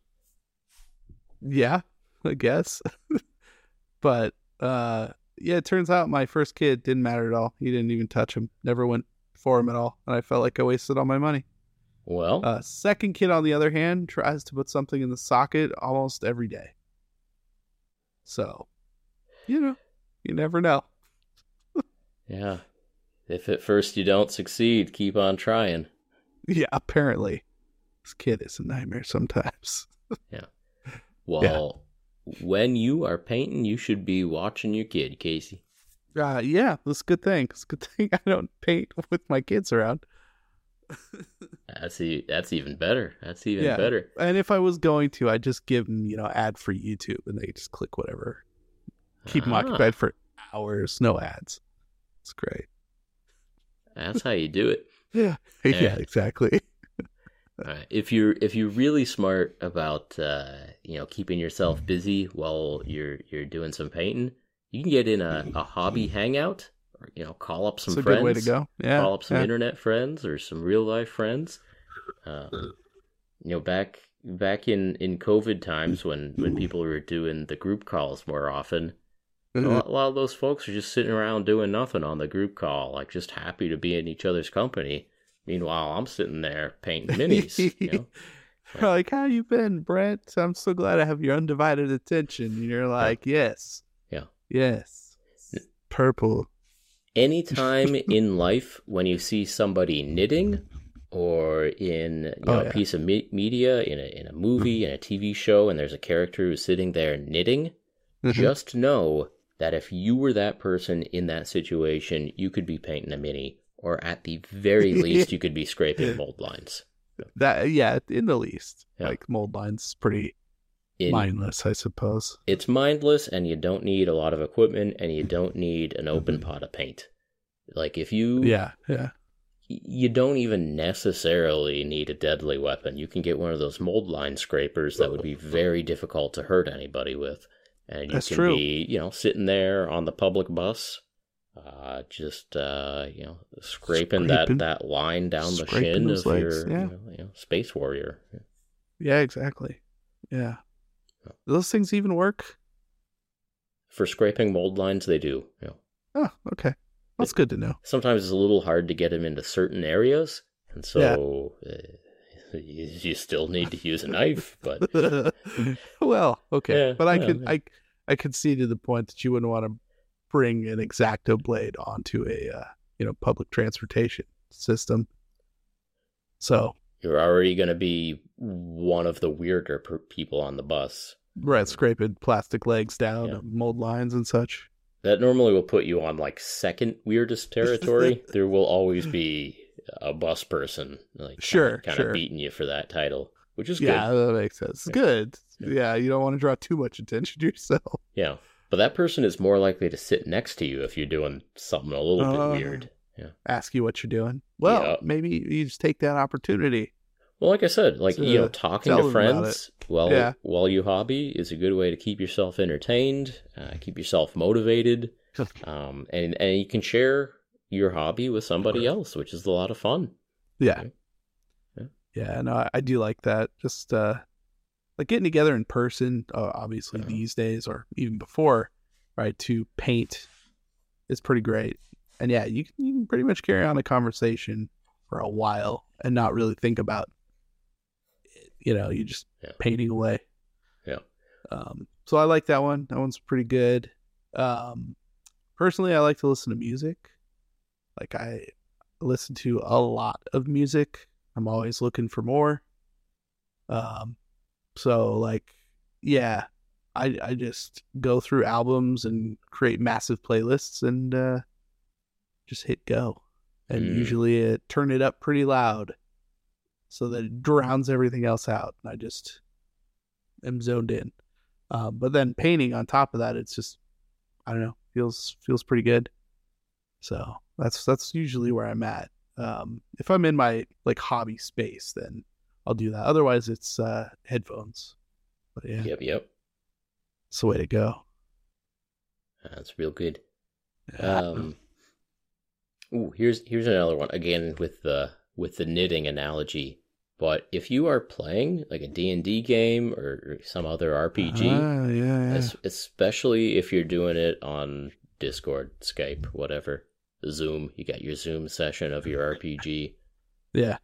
[SPEAKER 1] Yeah, I guess. *laughs* but uh yeah, it turns out my first kid didn't matter at all. He didn't even touch him. Never went for him at all. And I felt like I wasted all my money.
[SPEAKER 2] Well,
[SPEAKER 1] Uh second kid on the other hand tries to put something in the socket almost every day. So, you know, you never know. *laughs*
[SPEAKER 2] yeah. If at first you don't succeed, keep on trying.
[SPEAKER 1] Yeah, apparently. This kid is a nightmare sometimes. *laughs* Yeah.
[SPEAKER 2] Well, when you are painting, you should be watching your kid, Casey.
[SPEAKER 1] Uh yeah, that's a good thing. It's a good *laughs* thing I don't paint with my kids around. *laughs*
[SPEAKER 2] That's e- that's even better. That's even
[SPEAKER 1] Yeah.
[SPEAKER 2] better.
[SPEAKER 1] And if I was going to, I'd just give them, you know, ad for YouTube and they just click whatever. Keep them
[SPEAKER 2] Ah,
[SPEAKER 1] occupied for hours, no ads. It's great.
[SPEAKER 2] That's how you do it. *laughs*
[SPEAKER 1] Yeah. Yeah,
[SPEAKER 2] Yeah.
[SPEAKER 1] exactly. *laughs*
[SPEAKER 2] Right. If you're if you're really smart about uh, you know keeping yourself busy while you're you're doing some painting, you can get in a, a hobby hangout, or you know call up some
[SPEAKER 1] It's a
[SPEAKER 2] friends.
[SPEAKER 1] good way to go. Yeah.
[SPEAKER 2] call up some
[SPEAKER 1] yeah.
[SPEAKER 2] internet friends or some real life friends. Uh, you know, back back in in COVID times when when people were doing the group calls more often, a
[SPEAKER 1] Mhm.
[SPEAKER 2] lot, a lot of those folks are just sitting around doing nothing on the group call, like just happy to be in each other's company. Meanwhile, I'm sitting there painting *laughs* minis. you know?
[SPEAKER 1] You're like, how you been, Brent? I'm so glad I have your undivided attention. And you're like, yes.
[SPEAKER 2] Yeah.
[SPEAKER 1] Yes. Purple.
[SPEAKER 2] Anytime *laughs* in life when you see somebody knitting or in you know,
[SPEAKER 1] Oh,
[SPEAKER 2] a piece of me- media, in a, in a movie, in a TV show, and there's a character who's sitting there knitting,
[SPEAKER 1] Mhm.
[SPEAKER 2] just know that if you were that person in that situation, you could be painting a mini, or at the very *laughs* least, you could be scraping mold lines.
[SPEAKER 1] that yeah, in the least.
[SPEAKER 2] Yeah.
[SPEAKER 1] Like mold lines pretty
[SPEAKER 2] In,
[SPEAKER 1] mindless, I suppose.
[SPEAKER 2] it's mindless, and you don't need a lot of equipment, and you don't need an open pot of paint. Like if you
[SPEAKER 1] Yeah, yeah.
[SPEAKER 2] you don't even necessarily need a deadly weapon. You can get one of those mold line scrapers that would be very difficult to hurt anybody with. And you
[SPEAKER 1] That's
[SPEAKER 2] can
[SPEAKER 1] true.
[SPEAKER 2] be, you know, sitting there on the public bus, uh, just uh, you know, scraping,
[SPEAKER 1] Scraping.
[SPEAKER 2] that, that line down the shin of
[SPEAKER 1] legs,
[SPEAKER 2] your
[SPEAKER 1] yeah.
[SPEAKER 2] you, know, you know, space warrior.
[SPEAKER 1] Yeah, exactly. Yeah. Do those things even work?
[SPEAKER 2] For scraping mold lines, they do. Know.
[SPEAKER 1] Oh, okay. That's good to know.
[SPEAKER 2] Sometimes it's a little hard to get them into certain areas, and so uh, *laughs* you, you still need to use a knife, but *laughs*
[SPEAKER 1] well, okay.
[SPEAKER 2] Yeah,
[SPEAKER 1] but I
[SPEAKER 2] yeah,
[SPEAKER 1] could
[SPEAKER 2] yeah.
[SPEAKER 1] I I to the point that you wouldn't want to bring an X-Acto blade onto a uh, you know public transportation system. So
[SPEAKER 2] you're already going to be one of the weirder per- people on the bus.
[SPEAKER 1] right, scraping plastic legs down,
[SPEAKER 2] Yeah.
[SPEAKER 1] mold lines and such.
[SPEAKER 2] That normally will put you on like second weirdest *laughs* territory. there will always be a bus person, like
[SPEAKER 1] Sure,
[SPEAKER 2] kind
[SPEAKER 1] sure.
[SPEAKER 2] of beating you for that title, which is good.
[SPEAKER 1] Yeah,
[SPEAKER 2] good.
[SPEAKER 1] that makes sense.
[SPEAKER 2] Yeah.
[SPEAKER 1] Good.
[SPEAKER 2] Yeah.
[SPEAKER 1] Yeah, you don't want to draw too much attention to yourself. *laughs*
[SPEAKER 2] Yeah, but that person is more likely to sit next to you if you're doing something a little
[SPEAKER 1] Oh.
[SPEAKER 2] bit uh, weird. Yeah.
[SPEAKER 1] ask you what you're doing. Well,
[SPEAKER 2] Yeah.
[SPEAKER 1] maybe you just take that opportunity.
[SPEAKER 2] Well, like I said, like you know, talking to friends while
[SPEAKER 1] Yeah.
[SPEAKER 2] while you hobby is a good way to keep yourself entertained, uh, keep yourself motivated, *laughs* um, and and you can share your hobby with somebody else, which is a lot of fun.
[SPEAKER 1] Yeah.
[SPEAKER 2] Yeah.
[SPEAKER 1] Yeah, no, I, I do like that. Just uh like getting together in person, uh, obviously
[SPEAKER 2] Uh-huh.
[SPEAKER 1] these days or even before, right, to paint is pretty great. And yeah, you can, you can pretty much carry on a conversation for a while and not really think about. You know, you just
[SPEAKER 2] Yeah.
[SPEAKER 1] painting away.
[SPEAKER 2] Yeah.
[SPEAKER 1] Um, so I like that one. That one's pretty good. Um, personally, I like to listen to music. Like I listen to a lot of music. I'm always looking for more. Um, so like, yeah, I I just go through albums and create massive playlists and uh, just hit go, and
[SPEAKER 2] Mm.
[SPEAKER 1] usually uh, turn it up pretty loud, so that it drowns everything else out. And I just am zoned in. Um, but then painting on top of that, it's just I don't know, feels feels pretty good. So that's that's usually where I'm at. Um, if I'm in my like hobby space, then I'll do that. Otherwise, it's uh, headphones. But yeah,
[SPEAKER 2] Yep, yep,
[SPEAKER 1] it's the way to go.
[SPEAKER 2] that's real good.
[SPEAKER 1] Yeah.
[SPEAKER 2] Um, ooh, here's here's another one again with the with the knitting analogy. But if you are playing like a D and D game or some other RPG,
[SPEAKER 1] Ah, yeah, yeah.
[SPEAKER 2] Especially if you're doing it on Discord, Skype, whatever, Zoom. You got your Zoom session of your RPG.
[SPEAKER 1] yeah.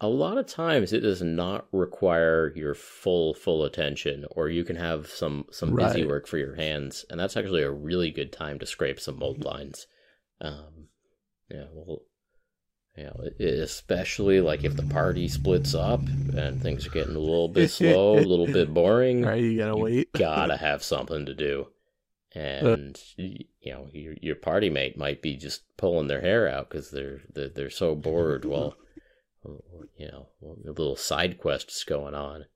[SPEAKER 2] A lot of times, it does not require your full full attention, or you can have some some busy work for your hands, and that's actually a really good time to scrape some mold lines. Um, yeah, well, you know, especially like if the party splits up and things are getting a little bit *laughs* slow, a little bit boring
[SPEAKER 1] right, you gotta
[SPEAKER 2] you
[SPEAKER 1] wait. *laughs*
[SPEAKER 2] gotta have something to do. And you know your your party mate might be just pulling their hair out because they're, they're they're so bored *laughs* while you know the little side quests going on.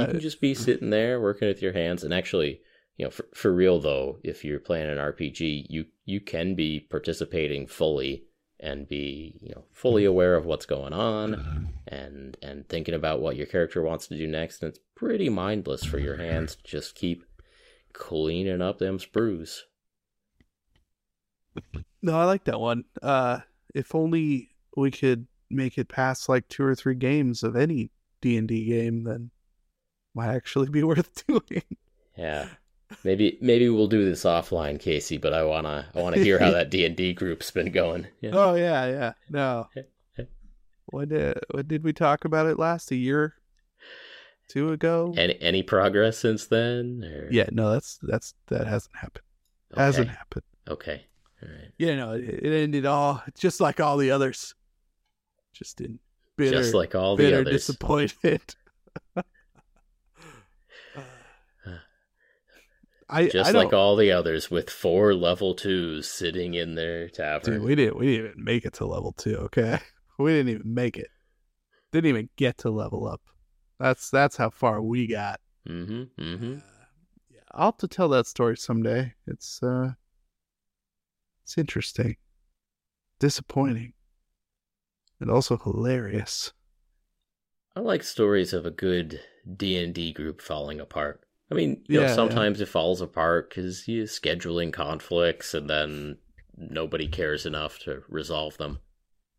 [SPEAKER 2] But you can just be sitting there working with your hands. And actually you know for, for real though if you're playing an rpg you you can be participating fully and be you know fully aware of what's going on and and thinking about what your character wants to do next and it's pretty mindless for your hands to just keep cleaning up them sprues.
[SPEAKER 1] No, I like that one. Uh, if only we could make it past like two or three games of any D and D game, then might actually be *laughs* worth doing.
[SPEAKER 2] yeah maybe maybe we'll do this offline casey but i want to i want to hear how *laughs* that d&d group's been going yeah.
[SPEAKER 1] Oh yeah, yeah. No. When did when did we talk about it last? A year, two ago?
[SPEAKER 2] any any progress since then or...
[SPEAKER 1] Yeah, no, that's that's that hasn't happened.
[SPEAKER 2] okay.
[SPEAKER 1] Hasn't happened.
[SPEAKER 2] okay all right
[SPEAKER 1] Yeah, no, it, it ended all just like all the others. Just in bitter,
[SPEAKER 2] just like all the
[SPEAKER 1] bitter
[SPEAKER 2] others
[SPEAKER 1] disappointed. *laughs* I
[SPEAKER 2] just
[SPEAKER 1] I
[SPEAKER 2] like all the others with four level twos sitting in their tavern
[SPEAKER 1] Dude, we didn't we didn't even make it to level two, okay? *laughs* We didn't even make it. Didn't even get to level up. That's that's how far we got.
[SPEAKER 2] mm-hmm mm-hmm
[SPEAKER 1] Uh, yeah, I'll have to tell that story someday. It's uh it's interesting. Disappointing. And also hilarious.
[SPEAKER 2] I like stories of a good D and D group falling apart. I mean, you
[SPEAKER 1] Yeah,
[SPEAKER 2] know,
[SPEAKER 1] yeah.
[SPEAKER 2] sometimes it falls apart because you scheduling conflicts, and then nobody cares enough to resolve them.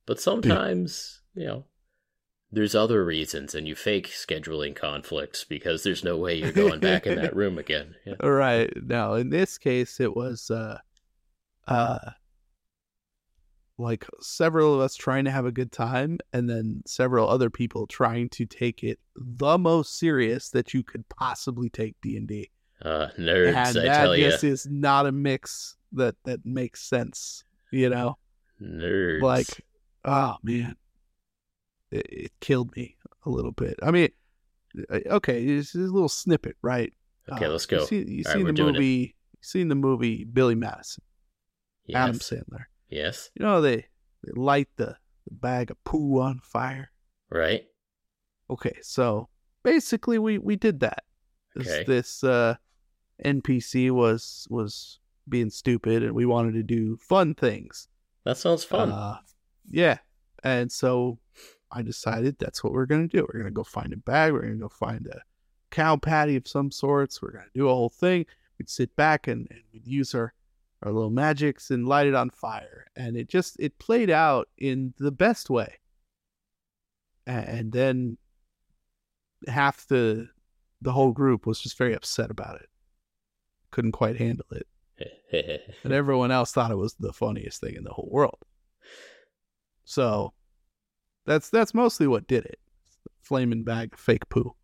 [SPEAKER 2] But sometimes, you know, there's other reasons, and you fake scheduling conflicts because there's no way you're going back in that *laughs* room again. Yeah.
[SPEAKER 1] All right. Now, in this case, it was uh, uh, like several of us trying to have a good time, and then several other people trying to take it the most serious that you could possibly take D and D.
[SPEAKER 2] Uh, nerds,
[SPEAKER 1] And
[SPEAKER 2] I
[SPEAKER 1] that
[SPEAKER 2] tell you,
[SPEAKER 1] just is not a mix that that makes sense. You know,
[SPEAKER 2] nerds.
[SPEAKER 1] like, oh man, it, it killed me a little bit. I mean, uh, okay, it's a little snippet, right?
[SPEAKER 2] okay,
[SPEAKER 1] Uh,
[SPEAKER 2] let's go.
[SPEAKER 1] You see, you seen
[SPEAKER 2] we're
[SPEAKER 1] the
[SPEAKER 2] it.
[SPEAKER 1] movie? You seen the movie Billy Madison? Adam Sandler.
[SPEAKER 2] Yes,
[SPEAKER 1] You know they they light the, the bag of poo on fire.
[SPEAKER 2] right.
[SPEAKER 1] Okay, so basically we we did that. This,
[SPEAKER 2] Okay.
[SPEAKER 1] this uh, NPC was was being stupid, and we wanted to do fun things.
[SPEAKER 2] That sounds fun.
[SPEAKER 1] Uh, yeah. And so I decided that's what we're going to do. We're going to go find a bag. We're going to go find a cow patty of some sorts. We're going to do a whole thing. We'd sit back and, and we'd use our, our little magics and light it on fire. And it just, it played out in the best way. And, then half the, the whole group was just very upset about it. Couldn't quite handle it. *laughs* and everyone else thought it was the funniest thing in the whole world. So that's that's mostly what did it. Flaming bag fake poo.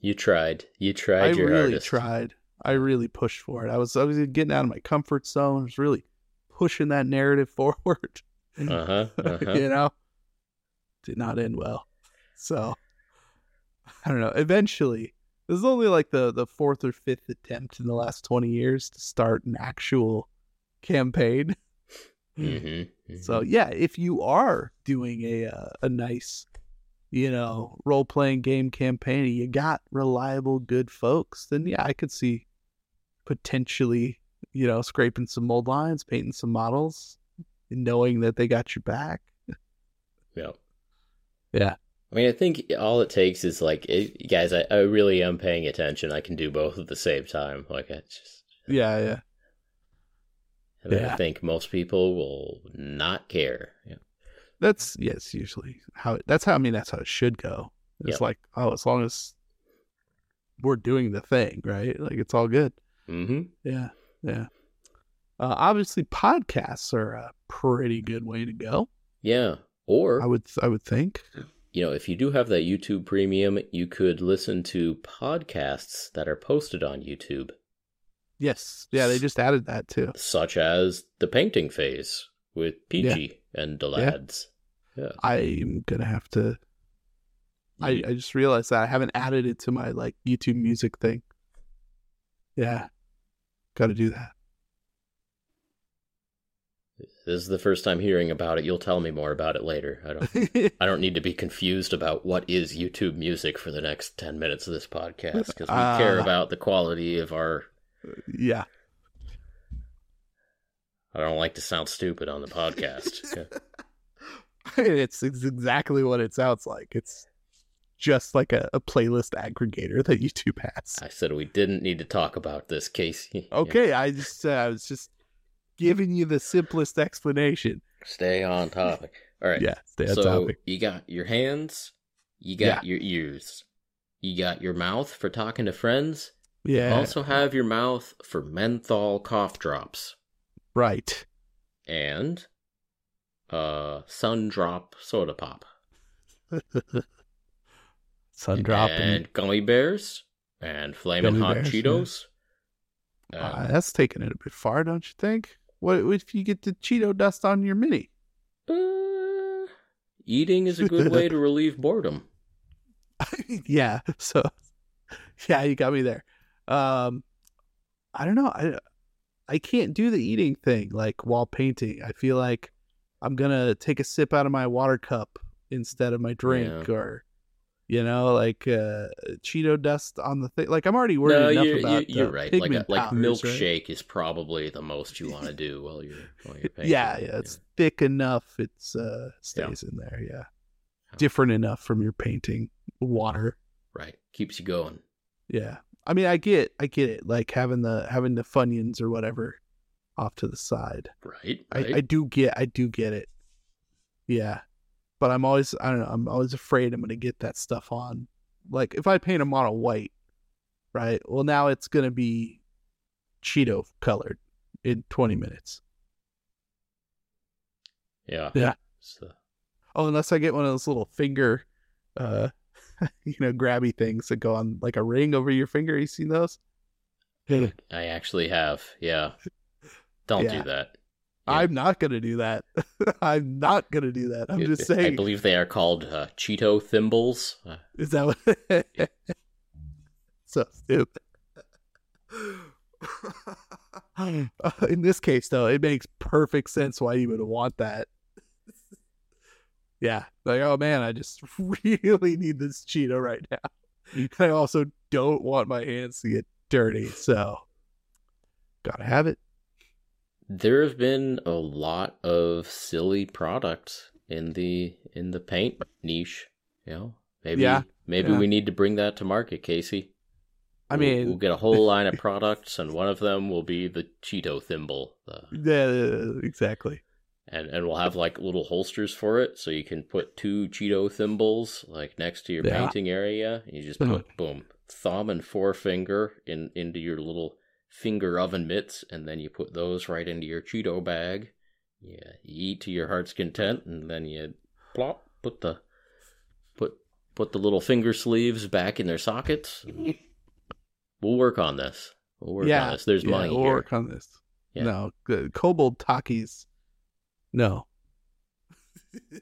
[SPEAKER 2] You tried. You tried
[SPEAKER 1] I
[SPEAKER 2] your
[SPEAKER 1] really
[SPEAKER 2] hardest.
[SPEAKER 1] tried. I really pushed for it. I was I was getting out of my comfort zone. I was really pushing that narrative *laughs* forward.
[SPEAKER 2] Uh-huh. *laughs* Uh-huh.
[SPEAKER 1] you know, did not end well. So I don't know. Eventually, this is only like the the fourth or fifth attempt in the last twenty years to start an actual campaign.
[SPEAKER 2] Mm-hmm. *laughs*
[SPEAKER 1] So yeah, if you are doing a uh, a nice, you know, role playing game campaign, you got reliable, good folks, then yeah, I could see potentially, you know, scraping some mold lines, painting some models, and knowing that they got your back.
[SPEAKER 2] yeah.
[SPEAKER 1] Yeah.
[SPEAKER 2] I mean, I think all it takes is like, it, guys, I, I really am paying attention. I can do both at the same time. Like, I just,
[SPEAKER 1] Yeah, yeah.
[SPEAKER 2] and
[SPEAKER 1] Yeah.
[SPEAKER 2] I think most people will not care. Yeah.
[SPEAKER 1] That's yes, usually how it, that's how I mean that's how it should go. It's
[SPEAKER 2] Yep.
[SPEAKER 1] like oh, as long as we're doing the thing, right? Like it's all good.
[SPEAKER 2] Mm-hmm.
[SPEAKER 1] Yeah, yeah. Uh, obviously, podcasts are a pretty good way to go.
[SPEAKER 2] Yeah. Or
[SPEAKER 1] I would, I would think.
[SPEAKER 2] you know, if you do have that YouTube premium, you could listen to podcasts that are posted on YouTube,
[SPEAKER 1] Yes, yeah, they just added that too.
[SPEAKER 2] such as The Painting Phase with PG and the
[SPEAKER 1] Yeah.
[SPEAKER 2] lads. Yeah.
[SPEAKER 1] I'm gonna have to. I, I just realized that I haven't added it to my like YouTube music thing. Yeah, got to do that.
[SPEAKER 2] this is the first time hearing about it. You'll tell me more about it later. I don't *laughs* I don't need to be confused about what is YouTube music for the next 10 minutes of this podcast because we care
[SPEAKER 1] Uh.
[SPEAKER 2] about the quality of our
[SPEAKER 1] yeah,
[SPEAKER 2] I don't like to sound stupid on the podcast. *laughs* Yeah.
[SPEAKER 1] it's, it's exactly what it sounds like. It's just like a, a playlist aggregator that YouTube has.
[SPEAKER 2] I said we didn't need to talk about this case. *laughs* Yeah.
[SPEAKER 1] Okay, I just uh, I was just giving you the simplest explanation.
[SPEAKER 2] Stay on topic. All right.
[SPEAKER 1] Yeah, stay on
[SPEAKER 2] so
[SPEAKER 1] topic.
[SPEAKER 2] you got your hands, you got your ears, you got your mouth for talking to friends. You
[SPEAKER 1] Yeah,
[SPEAKER 2] also have your mouth for menthol cough drops
[SPEAKER 1] right.
[SPEAKER 2] and uh sun drop soda pop *laughs*
[SPEAKER 1] Sun drop
[SPEAKER 2] and
[SPEAKER 1] and
[SPEAKER 2] gummy bears and flaming hot
[SPEAKER 1] bears, yeah.
[SPEAKER 2] Cheetos. Uh,
[SPEAKER 1] uh, that's taking it a bit far, don't you think? What if you get the Cheeto dust on your mini?
[SPEAKER 2] uh, eating is a good way to *laughs* relieve boredom. *laughs*
[SPEAKER 1] yeah. So, yeah, you got me there. Um, I don't know. I I can't do the eating thing like while painting. I feel like I'm gonna take a sip out of my water cup instead of my drink,
[SPEAKER 2] Yeah.
[SPEAKER 1] or you know, like uh, Cheeto dust on the thing. Like I'm already worried
[SPEAKER 2] No,
[SPEAKER 1] enough
[SPEAKER 2] you're,
[SPEAKER 1] about
[SPEAKER 2] you're, you're right. Like a,
[SPEAKER 1] pigment
[SPEAKER 2] like
[SPEAKER 1] powders, right?
[SPEAKER 2] milkshake is probably the most you want to do while you're while you're *laughs* painting.
[SPEAKER 1] Yeah, yeah, it's thick enough. It's uh stays in there. Yeah,
[SPEAKER 2] Yeah.
[SPEAKER 1] different enough from your painting water.
[SPEAKER 2] right. Keeps you going.
[SPEAKER 1] Yeah. I mean, I get, I get it. Like having the having the funyuns or whatever off to the side.
[SPEAKER 2] Right.
[SPEAKER 1] I. I do get, I do get it. Yeah, but I'm always, I don't know. I'm always afraid I'm gonna get that stuff on. Like if I paint a model white, right? Well, now it's gonna be Cheeto colored in 20 minutes.
[SPEAKER 2] yeah.
[SPEAKER 1] Yeah.
[SPEAKER 2] So,
[SPEAKER 1] Oh, unless I get one of those little finger, uh, *laughs* you know, grabby things that go on like a ring over your finger. You seen those?
[SPEAKER 2] I *laughs* actually have. Yeah. Don't
[SPEAKER 1] Yeah.
[SPEAKER 2] do that. Yeah.
[SPEAKER 1] I'm not gonna do that. *laughs* I'm not gonna do that. I'm just saying.
[SPEAKER 2] I believe they are called uh, Cheeto thimbles. Uh,
[SPEAKER 1] Is that what? so stupid. Uh, In this case, though, it makes perfect sense why you would want that. Yeah, like oh man, I just *laughs* really need this Cheeto right now. I also don't want my hands to get dirty, so gotta have it.
[SPEAKER 2] there have been a lot of silly products in the in the paint niche. You know, maybe
[SPEAKER 1] Yeah,
[SPEAKER 2] maybe
[SPEAKER 1] yeah.
[SPEAKER 2] we need to bring that to market, Casey.
[SPEAKER 1] I
[SPEAKER 2] We'll-
[SPEAKER 1] mean,
[SPEAKER 2] we'll get a whole line of products, and one of them will be the Cheeto thimble. The, *laughs*
[SPEAKER 1] yeah, exactly.
[SPEAKER 2] And and we'll have like little holsters for it, so you can put two Cheeto thimbles like next to your
[SPEAKER 1] Yeah.
[SPEAKER 2] painting area. You just put *laughs* boom thumb and forefinger in into your little finger oven mitts, and then you put those right into your Cheeto bag. Yeah, you eat to your heart's content, and then you plop put the put put the little finger sleeves back in their sockets. *laughs* We'll work on this. We'll work
[SPEAKER 1] yeah,
[SPEAKER 2] on this. There's
[SPEAKER 1] yeah,
[SPEAKER 2] money
[SPEAKER 1] we'll
[SPEAKER 2] here.
[SPEAKER 1] work on this.
[SPEAKER 2] Yeah.
[SPEAKER 1] No, good. Kobold Takis. No. *laughs*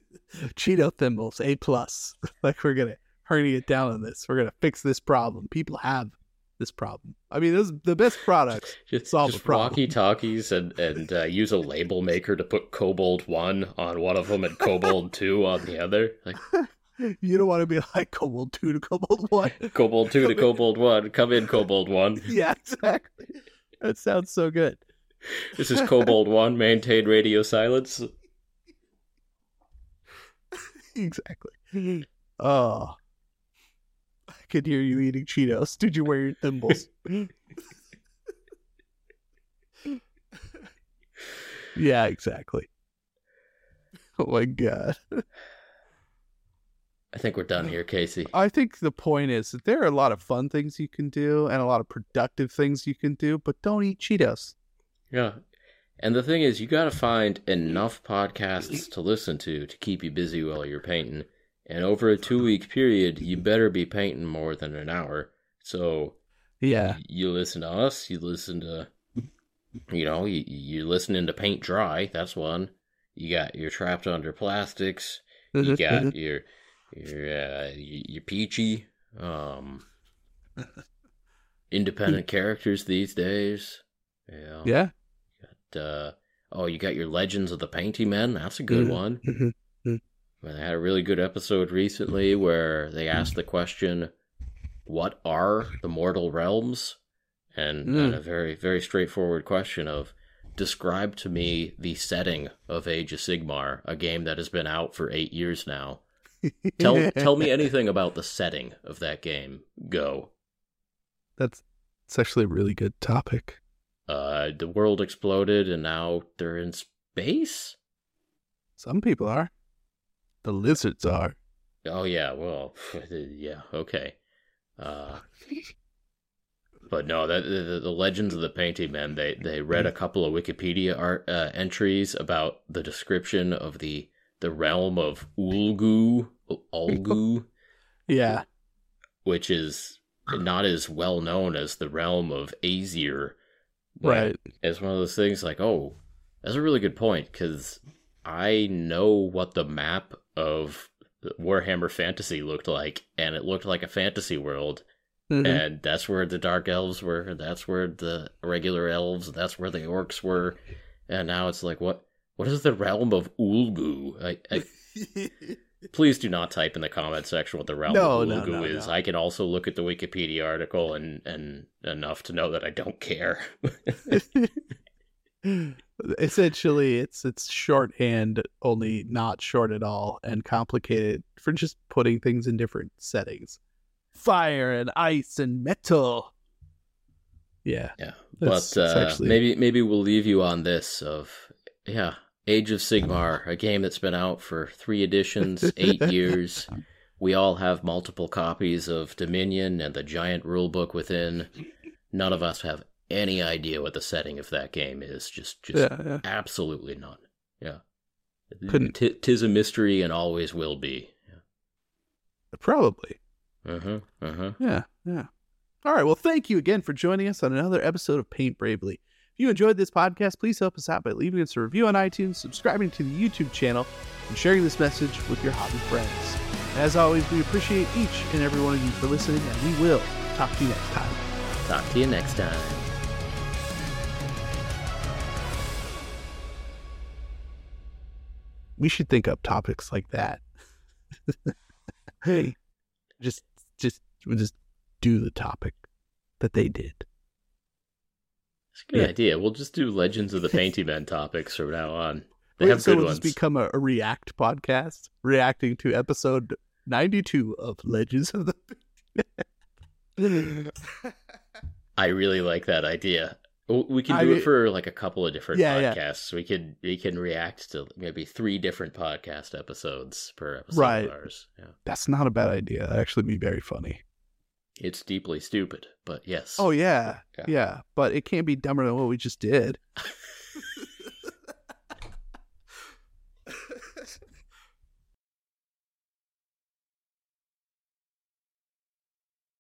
[SPEAKER 1] Cheeto thimbles, A plus. *laughs* like we're gonna hurry it down on this. We're gonna fix this problem. People have this problem. I mean, those the best products. *laughs*
[SPEAKER 2] Just,
[SPEAKER 1] solve
[SPEAKER 2] just
[SPEAKER 1] the problem.
[SPEAKER 2] walkie talkies and and uh, use a label maker to put Cobalt one on one of them and Cobalt two on the other. Like
[SPEAKER 1] You don't want to be like Cobalt two to Cobalt one.
[SPEAKER 2] Cobalt two to Cobalt one. Come in, Cobalt one.
[SPEAKER 1] yeah, exactly. That sounds so good.
[SPEAKER 2] This is Kobold one. Maintain radio silence. *laughs*
[SPEAKER 1] Exactly. Oh. I could hear you eating Cheetos. Did you wear your thimbles? *laughs* yeah, exactly. Oh my god.
[SPEAKER 2] I think we're done here, Casey.
[SPEAKER 1] I think the point is that there are a lot of fun things you can do and a lot of productive things you can do, but don't eat Cheetos.
[SPEAKER 2] Yeah. And the thing is, you got to find enough podcasts to listen to to keep you busy while you're painting. And over a two week period, you better be painting more than an hour. So
[SPEAKER 1] Yeah.
[SPEAKER 2] you listen to us, you listen to, you know, you, you're listening to Paint Dry. That's one. You got your Trapped Under Plastics. You got your your uh, your, your Peachy. Um, *laughs* independent characters these days. Yeah.
[SPEAKER 1] yeah.
[SPEAKER 2] Uh, oh, you got your Legends of the Painty Men. That's a good
[SPEAKER 1] Mhm.
[SPEAKER 2] one.
[SPEAKER 1] Mhm. Mhm.
[SPEAKER 2] They had a really good episode recently where they asked the question, "What are the mortal realms?" And,
[SPEAKER 1] Mm.
[SPEAKER 2] and a very very straightforward question of, "Describe to me the setting of Age of Sigmar, a game that has been out for eight years now. Tell *laughs* tell me anything about the setting of that game. Go."
[SPEAKER 1] That's it's actually a really good topic.
[SPEAKER 2] Uh, the world exploded and now they're in space.
[SPEAKER 1] Some people are. The lizards are.
[SPEAKER 2] Oh yeah, well, *laughs* yeah, okay. Uh, *laughs* but no, that the, the Legends of the Painting Men. They they read a couple of Wikipedia art uh, entries about the description of the the realm of Ulgu, Ulgu, *laughs*
[SPEAKER 1] Yeah.
[SPEAKER 2] which is not as well known as the realm of Azyr.
[SPEAKER 1] Right.
[SPEAKER 2] It's one of those things like, oh, that's a really good point because I know what the map of Warhammer Fantasy looked like, and it looked like a fantasy world,
[SPEAKER 1] Mhm.
[SPEAKER 2] and that's where the dark elves were, that's where the regular elves, that's where the orcs were, and now it's like, what? What is the realm of Ulgu? I, I, *laughs* please do not type in the comment section what the realm
[SPEAKER 1] No,
[SPEAKER 2] of
[SPEAKER 1] no, no,
[SPEAKER 2] is. I can also look at the Wikipedia article and and enough to know that I don't care. *laughs*
[SPEAKER 1] Essentially, it's it's shorthand, only not short at all, and complicated for just putting things in different settings. Fire and ice and metal. Yeah.
[SPEAKER 2] Yeah, but uh,
[SPEAKER 1] actually-
[SPEAKER 2] maybe maybe we'll leave you on this of yeah, Age of Sigmar, a game that's been out for three editions, eight *laughs* years. We all have multiple copies of Dominion and the giant rulebook within. None of us have any idea what the setting of that game is. Just just
[SPEAKER 1] Yeah, yeah.
[SPEAKER 2] absolutely none. Yeah,
[SPEAKER 1] Couldn't-
[SPEAKER 2] T- tis a mystery and always will be.
[SPEAKER 1] Probably.
[SPEAKER 2] Uh huh. Uh huh.
[SPEAKER 1] Yeah, yeah. All right. Well, thank you again for joining us on another episode of Paint Bravely. If you enjoyed this podcast, please help us out by leaving us a review on iTunes, subscribing to the YouTube channel, and sharing this message with your hobby friends. As always, we appreciate each and every one of you for listening, and we will talk to you next time.
[SPEAKER 2] Talk to you next time.
[SPEAKER 1] We should think up topics like that. hey, *laughs* just, just, just do the topic that they did.
[SPEAKER 2] It's a good
[SPEAKER 1] Yeah.
[SPEAKER 2] idea. We'll just do Legends of the Painty Men topics from now on. They
[SPEAKER 1] Wait,
[SPEAKER 2] have
[SPEAKER 1] so
[SPEAKER 2] good ones.
[SPEAKER 1] just become a, a React podcast, reacting to episode ninety-two of Legends of the. *laughs*
[SPEAKER 2] I really like that idea. We can do
[SPEAKER 1] mean-
[SPEAKER 2] it for like a couple of different
[SPEAKER 1] Yeah, yeah.
[SPEAKER 2] podcasts. We could we can react to maybe three different podcast episodes per episode
[SPEAKER 1] Right.
[SPEAKER 2] of ours. Yeah.
[SPEAKER 1] That's not a bad idea. That'd actually be very funny.
[SPEAKER 2] It's deeply stupid, but yes.
[SPEAKER 1] Oh yeah,
[SPEAKER 2] Yeah.
[SPEAKER 1] yeah, but it can't be dumber than what we just did. *laughs*